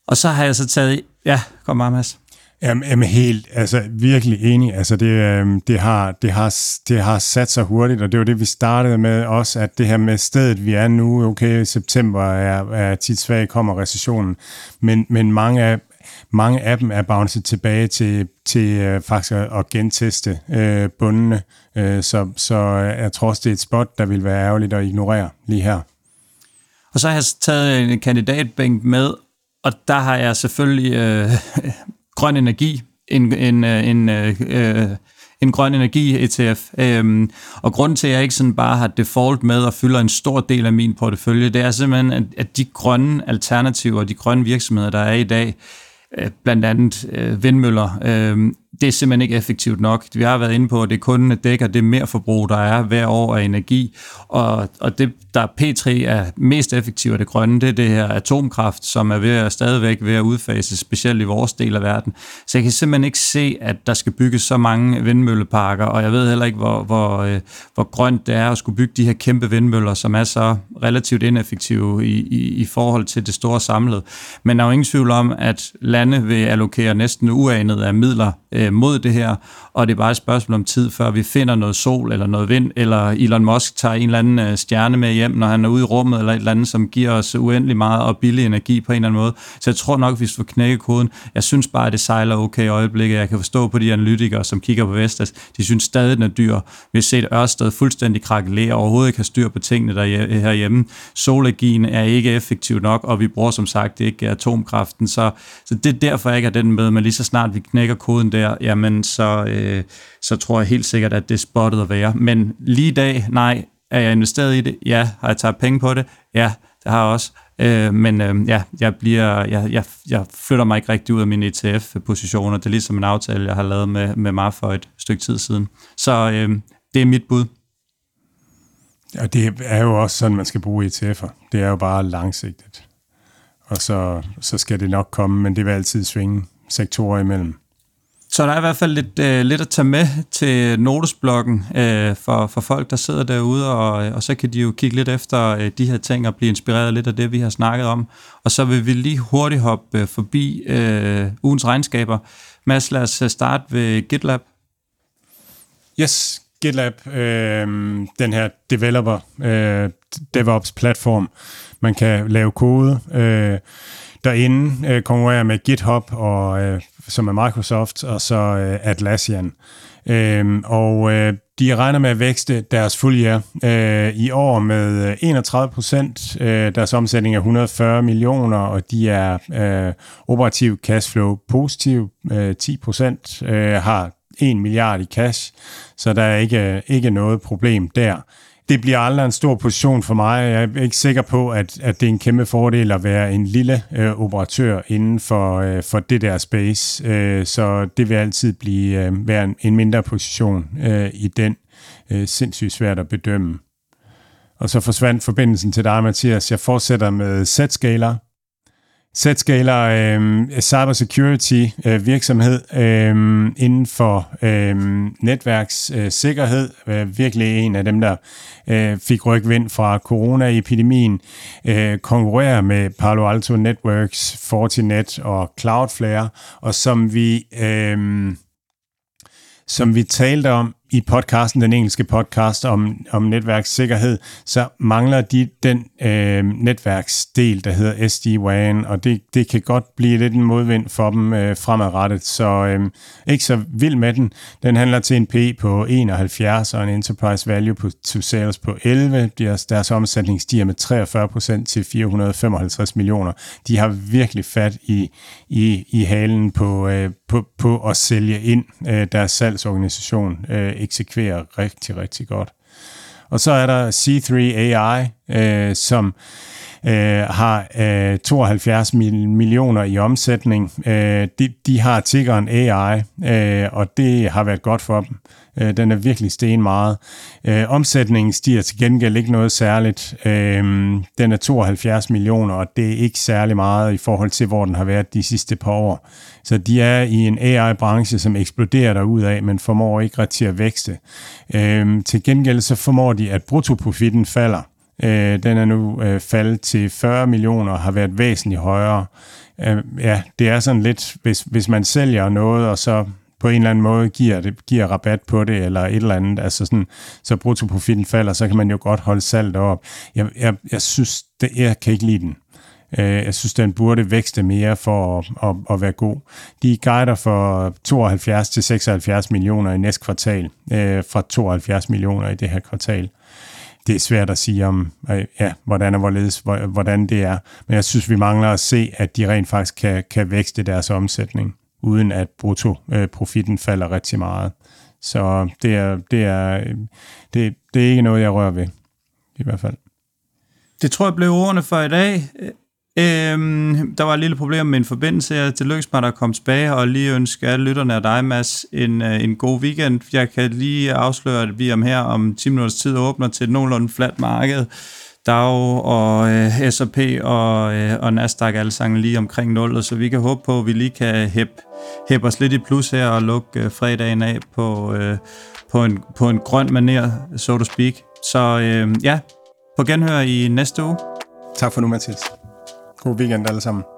og så har jeg så taget... Ja, kom bare, Mads. Jamen, jamen helt, altså virkelig enig. Altså det, øhm, det, har, det, har, det har sat sig hurtigt, og det var det, vi startede med også, at det her med stedet, vi er nu, okay, september er, er tit svag, kommer recessionen, men, men mange af, mange af dem er bounced tilbage til, til øh, faktisk at genteste øh, bundene. Øh, så, så øh, jeg tror også, det er et spot, der vil være ærgerligt at ignorere lige her. Og så har jeg taget en kandidatbænk med, og der har jeg selvfølgelig øh, [laughs] grøn energi, en, en, øh, en, øh, øh, en grøn energi-ETF. Øhm, og grunden til, at jeg ikke sådan bare har default med og fylder en stor del af min portefølje, det er simpelthen, at, at de grønne alternativer, de grønne virksomheder, der er i dag, øh, blandt andet øh, vindmøller, øh, det er simpelthen ikke effektivt nok. Vi har været inde på, at det kun dækker det mere forbrug, der er hver år af energi, og, og det, der P3 er mest effektivt af det grønne, det er det her atomkraft, som er ved at stadigvæk ved at udfase, specielt i vores del af verden. Så jeg kan simpelthen ikke se, at der skal bygges så mange vindmølleparker, og jeg ved heller ikke, hvor, hvor, øh, hvor grønt det er at skulle bygge de her kæmpe vindmøller, som er så relativt ineffektive i, i, i forhold til det store samlede. Men der er jo ingen tvivl om, at lande vil allokere næsten uanet af midler øh, Øh, mod det her, og det er bare et spørgsmål om tid, før vi finder noget sol eller noget vind, eller Elon Musk tager en eller anden øh, stjerne med hjem, når han er ude i rummet, eller et eller andet, som giver os uendelig meget og billig energi på en eller anden måde. Så jeg tror nok, hvis vi får knækket koden. Jeg synes bare, at det sejler okay i øjeblikket. Jeg kan forstå på de analytikere, som kigger på Vestas, de synes stadig, den er dyr. Vi har set Ørsted fuldstændig krakelere, overhovedet ikke har styr på tingene der herhjemme. Solenergien er ikke effektiv nok, og vi bruger som sagt ikke atomkraften, så, så det er derfor, jeg ikke har den med, men lige så snart vi knækker koden der, jamen så, øh, Øh, så tror jeg helt sikkert, at det er spottet at være. Men lige i dag, nej. Er jeg investeret i det? Ja. Har jeg taget penge på det? Ja, det har jeg også. Øh, men øh, ja, jeg, bliver, jeg, jeg, jeg flytter mig ikke rigtig ud af mine ETF-positioner. Det er ligesom en aftale, jeg har lavet med, med mig for et stykke tid siden. Så øh, det er mit bud. Og det er jo også sådan, man skal bruge ETF'er. Det er jo bare langsigtet. Og så, så skal det nok komme, men det vil altid svinge sektorer imellem. Så der er i hvert fald lidt, øh, lidt at tage med til notesblokken øh, for, for folk, der sidder derude, og, og så kan de jo kigge lidt efter øh, de her ting og blive inspireret lidt af det, vi har snakket om. Og så vil vi lige hurtigt hoppe øh, forbi øh, ugens regnskaber. Mads, lad os øh, starte ved GitLab. Yes, GitLab, øh, den her developer, øh, DevOps platform, man kan lave kode. Øh, derinde øh, konkurrerer med GitHub, og, øh, som er Microsoft, og så øh, Atlassian. Øh, og øh, de regner med at vækste deres fuldjær øh, i år med øh, 31 procent. Øh, deres omsætning er 140 millioner, og de er øh, operativ cashflow positiv. Øh, 10 procent øh, har 1 milliard i cash, så der er ikke, øh, ikke noget problem der det bliver aldrig en stor position for mig. Jeg er ikke sikker på, at, at det er en kæmpe fordel at være en lille øh, operatør inden for, øh, for det der space. Øh, så det vil altid blive øh, være en, en mindre position øh, i den. Øh, sindssygt svært at bedømme. Og så forsvandt forbindelsen til dig, Mathias. Jeg fortsætter med Z-scaler. Z-scaler øh, cybersecurity øh, virksomhed øh, inden for øhm, øh, netværkssikkerhed. Øh, øh, virkelig en af dem, der øh, fik rygvind fra coronaepidemien. Øh, konkurrerer med Palo Alto Networks, Fortinet og Cloudflare, og som vi... Øh, som vi talte om i podcasten, den engelske podcast om, om netværkssikkerhed, så mangler de den øh, netværksdel, der hedder SD-WAN, og det, det kan godt blive lidt en modvind for dem øh, fremadrettet, så øh, ikke så vild med den. Den handler til en P på 71 og en enterprise value på, to sales på 11. Deres, deres omsætning stiger med 43% til 455 millioner. De har virkelig fat i, i, i halen på, øh, på, på at sælge ind øh, deres salgsorganisation. Øh, eksekverer rigtig, rigtig godt. Og så er der C3 AI, øh, som øh, har øh, 72 millioner i omsætning. Øh, de, de har tiggeren AI, øh, og det har været godt for dem. Øh, den er virkelig sten meget. Øh, omsætningen stiger til gengæld ikke noget særligt. Øh, den er 72 millioner, og det er ikke særlig meget i forhold til, hvor den har været de sidste par år. Så de er i en AI-branche, som eksploderer af, men formår ikke ret til at vækste. Øh, til gengæld så formår de, at bruttoprofitten falder. Øh, den er nu øh, faldet til 40 millioner og har været væsentligt højere. Øh, ja, det er sådan lidt, hvis, hvis man sælger noget, og så på en eller anden måde giver, det, giver rabat på det, eller et eller andet, altså sådan, så bruttoprofitten falder, så kan man jo godt holde salget op. Jeg, jeg, jeg synes, det, jeg kan ikke lide den. Øh, jeg synes, den burde vækste mere for at, at, at være god. De guider for 72 til 76 millioner i næste kvartal, øh, fra 72 millioner i det her kvartal det er svært at sige om, øh, ja, hvordan og hvorledes, hvordan det er. Men jeg synes, vi mangler at se, at de rent faktisk kan, kan vækste deres omsætning, uden at bruttoprofitten øh, falder rigtig meget. Så det er, det, er, det, det er ikke noget, jeg rører ved, i hvert fald. Det tror jeg blev ordene for i dag. Øhm, der var et lille problem med en forbindelse. Det lykkedes mig at komme tilbage og lige ønske alle lytterne og dig, Mads, en, øh, en god weekend. Jeg kan lige afsløre, at vi om her om 10 minutters tid åbner til et nogenlunde fladt marked. DAO og øh, S&P og, øh, og Nasdaq alle sammen lige omkring 0, så vi kan håbe på, at vi lige kan hæppe hæb os lidt i plus her og lukke øh, fredagen af på, øh, på, en, på en grøn maner, so to speak. Så øh, ja, på genhør i næste uge. Tak for nu, Mathias. God weekend alle sammen.